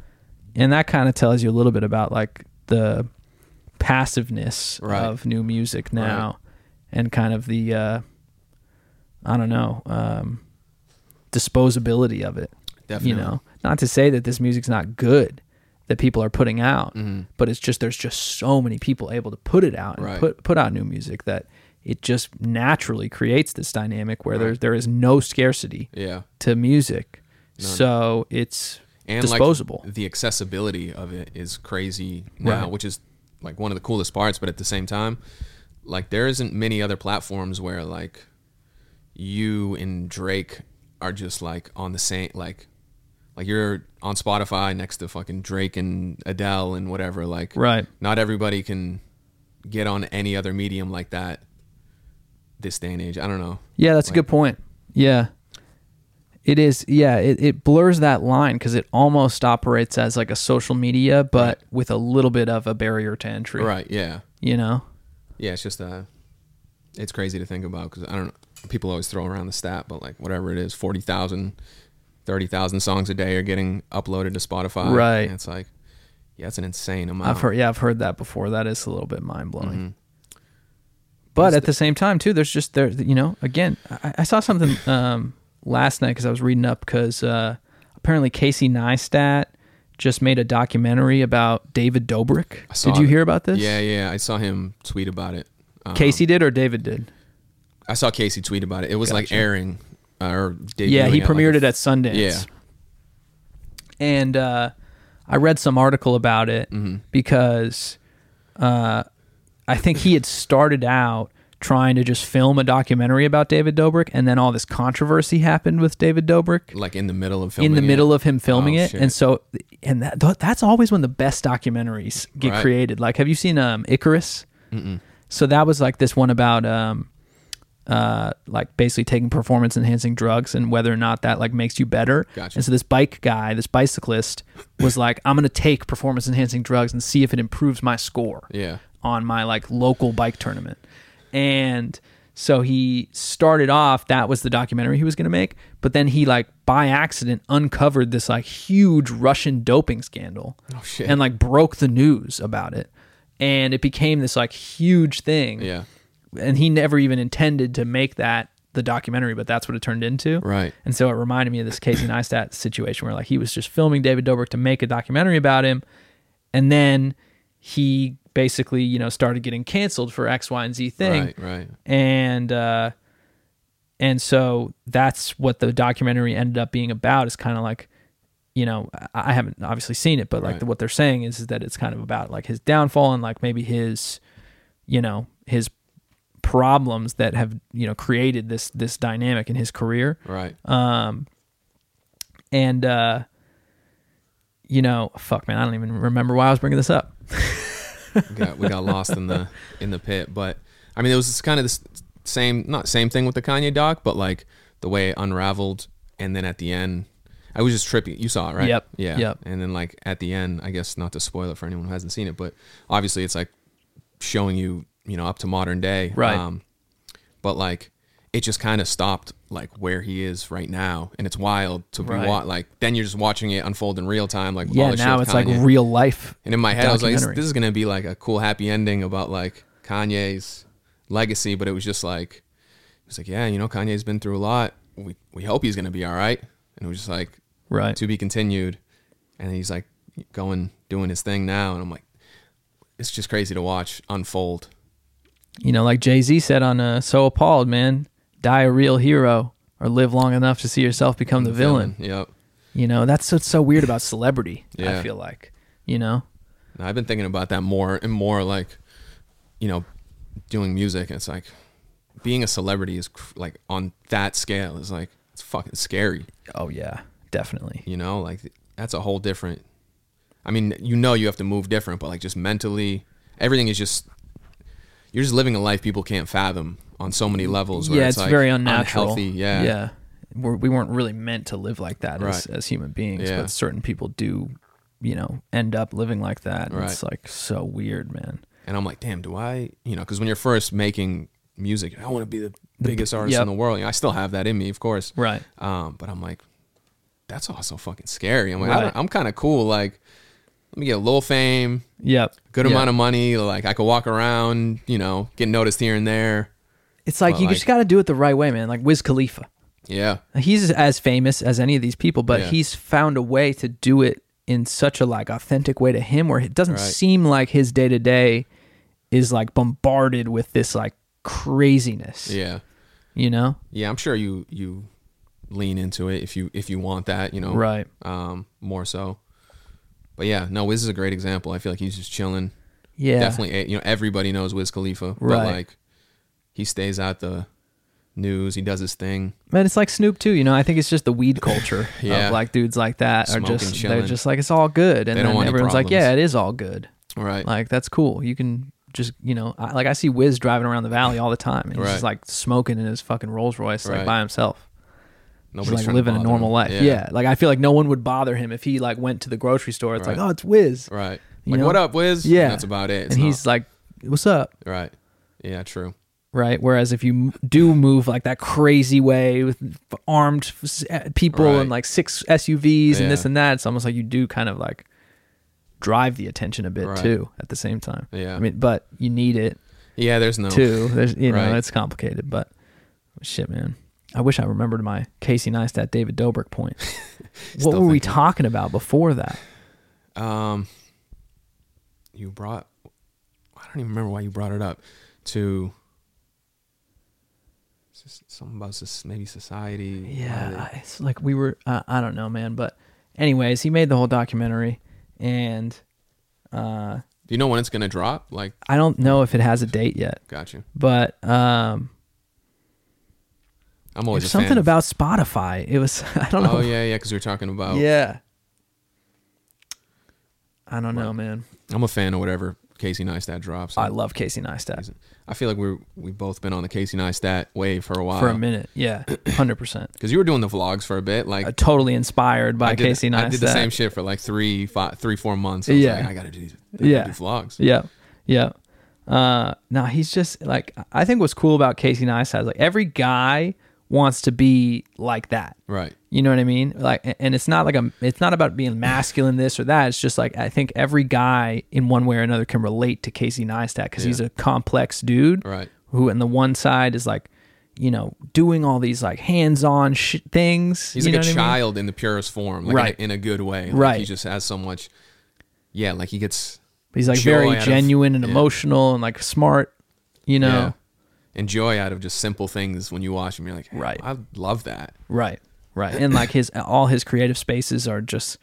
and that kind of tells you a little bit about like the passiveness Right. of new music now and kind of the uh i don't know um disposability of it definitely you know not to say that this music's not good that people are putting out Mhm. but it's just there's just so many people able to put it out and Right. put put out new music that it just naturally creates this dynamic where Right. there's there is no scarcity yeah to music None. so it's and disposable like the accessibility of it is crazy now Right. which is like one of the coolest parts but at the same time like there isn't many other platforms where like you and drake are just like on the same like like you're on spotify next to fucking drake and adele and whatever like right. not everybody can get on any other medium like that this day and age. I don't know. Yeah that's a good point. Yeah. It is yeah it, it blurs that line because it almost operates as like a social media but with a little bit of a barrier to entry. Right yeah. You know? Yeah, it's just uh, it's crazy to think about because I don't know. People always throw around the stat, but like whatever it is, 40,000, 30,000 songs a day are getting uploaded to Spotify. Right. And it's like, yeah, it's an insane amount. I've heard yeah, I've heard that before. That is a little bit mind blowing. Mhm. But at the- the same time, too, there's just there. You know, again, I, I saw something um, last night because I was reading up because uh, apparently Casey Neistat just made a documentary about David Dobrik. Did you that. hear about this? Yeah, yeah. I saw him tweet about it. Um, Casey did or David did? I saw Casey tweet about it. It was like Gotcha. airing uh, or Yeah, he like, premiered a- it at Sundance. Yeah. and uh, I read some article about it Mm-hmm. because uh, I think he had started out trying to just film a documentary about David Dobrik, and then all this controversy happened with David Dobrik Like in the middle of filming. in the it. middle of him filming Oh, it, shit. and so and that th- that's always when the best documentaries get Right. created. Like, have you seen um, Icarus? So that was like this one about um, uh, like basically taking performance enhancing drugs and whether or not that like makes you better. Gotcha. And so this bike guy, this bicyclist, was like, I'm gonna take performance enhancing drugs and see if it improves my score Yeah. on my like local bike tournament. And so he started off that was the documentary he was going to make, but then he like by accident uncovered this like huge Russian doping scandal. Oh, shit. And like broke the news about it. And it became this like huge thing. Yeah. And he never even intended to make that the documentary, but that's what it turned into. Right. And so it reminded me of this Casey Neistat situation where like he was just filming David Dobrik to make a documentary about him, and then he basically you know started getting canceled for X, Y, and Z thing, Right. Right. and uh, and so that's what the documentary ended up being about. Is kind of like you know I haven't obviously seen it, but like Right. what they're saying is, is that it's kind of about like his downfall and like maybe his you know his problems that have you know created this this dynamic in his career Right. um and uh you know fuck man i don't even remember why i was bringing this up we got we got lost in the in the pit. But I mean, it was kind of the same, not same thing with the Kanye doc, but like the way it unraveled, and then at the end, I was just trippy. You saw it, right? Yep, Yeah. yep. And then like at the end, I guess not to spoil it for anyone who hasn't seen it, but obviously it's like showing you, you know, up to modern day. Right. Um, but like it just kind of stopped like where he is right now, and it's wild to be Right. wa- like then you're just watching it unfold in real time, like yeah now it's like real life And in my head, I was like, this, this is gonna be like a cool happy ending about like Kanye's legacy, but it was just like, it was like, yeah, you know, Kanye's been through a lot. We we hope he's gonna be all right. And it was just like right to be continued. And he's like going doing his thing now, and I'm like, it's just crazy to watch unfold. You know like jay-z said on uh, so appalled man die a real hero or live long enough to see yourself become the villain Yep. you know that's what's so weird about celebrity Yeah. i feel like you know I've been thinking about that more and more, like, you know, doing music. It's like being a celebrity is cr- like on that scale is like it's fucking scary. oh yeah definitely You know, like that's a whole different. I mean, you know, you have to move different, but like just mentally, everything is just. You're just living a life people can't fathom on so many levels. Where yeah it's, it's like very unnatural unhealthy. Yeah, yeah We're, we weren't really meant to live like that as, Right. as human beings Yeah. but certain people do you know end up living like that and it's like so weird man And I'm like, damn, do I? You know, because when you're first making music, I want to be the biggest artist yep. in the world. You know, I still have that in me, of course. right Um, but I'm like, that's also fucking scary. I'm like, Right. I'm kind of cool. Like, let me get a little fame, yep good Yep. amount of money. Like, I could walk around, you know, get noticed here and there. it's like but, you like- just got to do it the right way man like wiz khalifa Yeah, he's as famous as any of these people but Yeah. he's found a way to do it in such a like authentic way to him where it doesn't Right. seem like his day-to-day is like bombarded with this like craziness yeah, you know yeah. I'm sure you you lean into it if you if you want that, you know, right Um, more so. But yeah, no, Wiz is a great example. I feel like he's just chilling. yeah Definitely, eh, you know, everybody knows Wiz Khalifa, but Right. like, he stays out the news. He does his thing. But it's like Snoop too, you know. I think it's just the weed culture Yeah. of like dudes like that are just chilling. they're just like it's all good, and They don't then want any everyone's like, yeah, it is all good. Right. Like that's cool. You can just you know, I, like I see Wiz driving around the valley all the time, and he's Right. just like smoking in his fucking Rolls Royce like Right. by himself. Nobody's Just like living a normal him. life. Yeah. like I feel like no one would bother him if he like went to the grocery store. It's like, oh, it's Wiz, Right. You Like, know? what up, Wiz? Yeah. That's about it. It's and not- he's like, what's up? right. Yeah, true. right? Whereas if you do move like that crazy way with armed eh, people Right. and like six SUVs and this and that, it's almost like you do kind of like drive the attention a bit Right. too at the same time. Yeah. I mean, but you need it Yeah, there's no. too. There's you know Right. it's complicated, but shit, man. I wish I remembered my Casey Neistat David Dobrik point. what were we talking about before that? Um, you brought. I don't even remember why you brought it up. To. Something about maybe society. Yeah, I- it's like we were. Uh, I don't know, man, but anyways, he made the whole documentary, and uh, Do you know when it's gonna drop? Like, I don't know if it has a date yet, got you. but um, I'm always fan something of- about Spotify. It was I don't know. Oh yeah, yeah. Because we were talking about. Yeah. I don't know, man. I'm a fan of whatever Casey Neistat drops. I love Casey Neistat I feel like we're we've both been on the Casey Neistat wave for a while. for a minute. Yeah, hundred percent. Because you were doing the vlogs for a bit, like Uh, totally inspired by did, Casey Neistat. I did the same shit for like three, five, three, four months. I was Yeah. like, I gotta do, I gotta Yeah. do vlogs. Yeah, yeah. Uh, no, he's just like I think what's cool about Casey Neistat is like every guy wants to be like that. Right. You know what I mean? Like, and it's not like a, it's not about being masculine, this or that. It's just like I think every guy in one way or another can relate to Casey Neistat because he's a complex dude, Right. Who, on the one side, is like, you know, doing all these like hands-on sh- things. He's you like know a what I mean? child in the purest form, like Right. in, a, in a good way. Like, Right. He just has so much. Yeah, like he gets. He's like very out of- genuine and yeah. emotional and like smart. You know, Yeah. And joy out of just simple things when you watch him. You're like, Right. I love that. Right, right, and like his all his creative spaces are just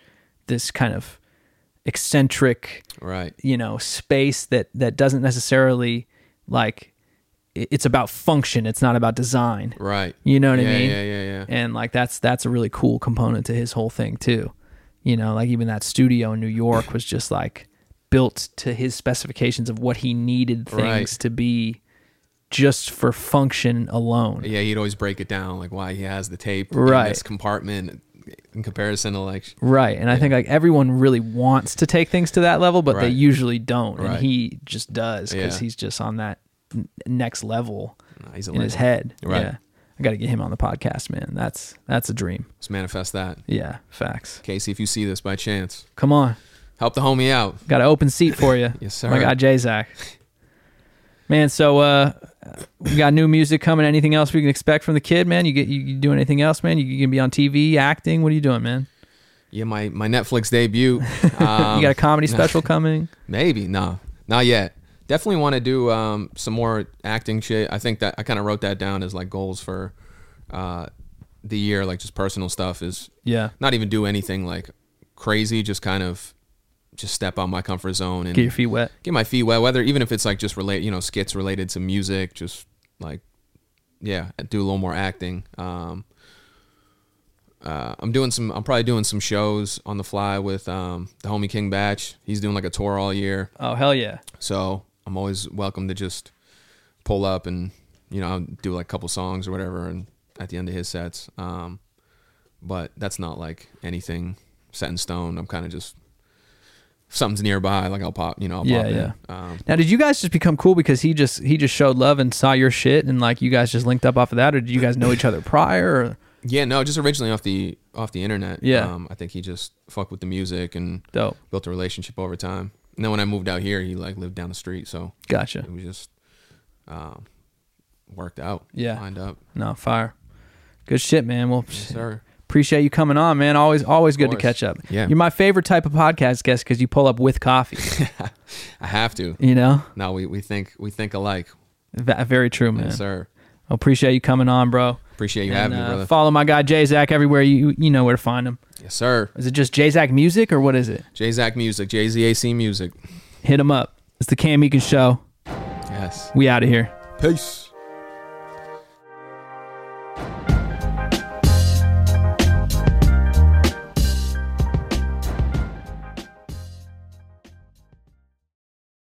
this kind of eccentric, Right. you know, space that that doesn't necessarily like it's about function. It's not about design. Right. You know what yeah, I mean? Yeah, yeah, yeah. And like that's that's a really cool component to his whole thing too. You know, like even that studio in New York was just like built to his specifications of what he needed things Right. to be just for function alone. Yeah, he'd always break it down, like why he has the tape Right. in this compartment in comparison to like Right. And I think like everyone really wants to take things to that level, but they usually don't. And he just does because Yeah. he's just on that next level a in his head. Right. Yeah. I got to get him on the podcast, man. That's that's a dream. Let's manifest that. Yeah, facts. Casey, if you see this by chance, Come on. help the homie out. Got an open seat for you. Yes, sir. My guy J Zac. Man, so uh we got new music coming. Anything else we can expect from the kid, man? You get you, you doing anything else, man? You, you gonna be on TV, acting? What are you doing, man? Yeah, my, my Netflix debut. Um, you got a comedy special coming? Maybe no, not yet. Definitely want to do um, some more acting shit. I think that I kind of wrote that down as like goals for uh, the year, like just personal stuff. Is Yeah. not even do anything like crazy. Just kind of just step out my comfort zone and Get your feet wet. get my feet wet. Whether even if it's like just relate, you know, skits related to music. Just like yeah, do a little more acting. Um, uh, I'm doing some. I'm probably doing some shows on the fly with um, the homie King Batch. He's doing like a tour all year. Oh hell yeah. So I'm always welcome to just pull up and you know I'll do like a couple songs or whatever, and at the end of his sets. Um, but that's not like anything set in stone. I'm kind of just something's nearby, like I'll pop. You know, I'll Yeah, pop yeah. Um, Now, did you guys just become cool because he just he just showed love and saw your shit and like you guys just linked up off of that, or did you guys know each other prior? Or? yeah, no, just originally off the off the internet. Yeah. um, I think he just fucked with the music and Dope. built a relationship over time. And then when I moved out here, he like lived down the street, so Gotcha. it was just um, worked out. Yeah. lined up. No fire. Good shit, man. Well, Yes, sir. Appreciate you coming on, man. Always always good to catch up. Yeah. You're my favorite type of podcast guest because you pull up with coffee. I have to. you know, No, we, we think we think alike. V- very true, man. Yes, sir. Well, appreciate you coming on, bro. Appreciate you And, having me, uh, brother. Follow my guy J Zac everywhere. You you know where to find him. yes, sir. Is it just J Zac Music or what is it? J Zac Music, J Z A C Music. Hit him up. It's the Cam Eakin Show. Yes. We out of here. Peace.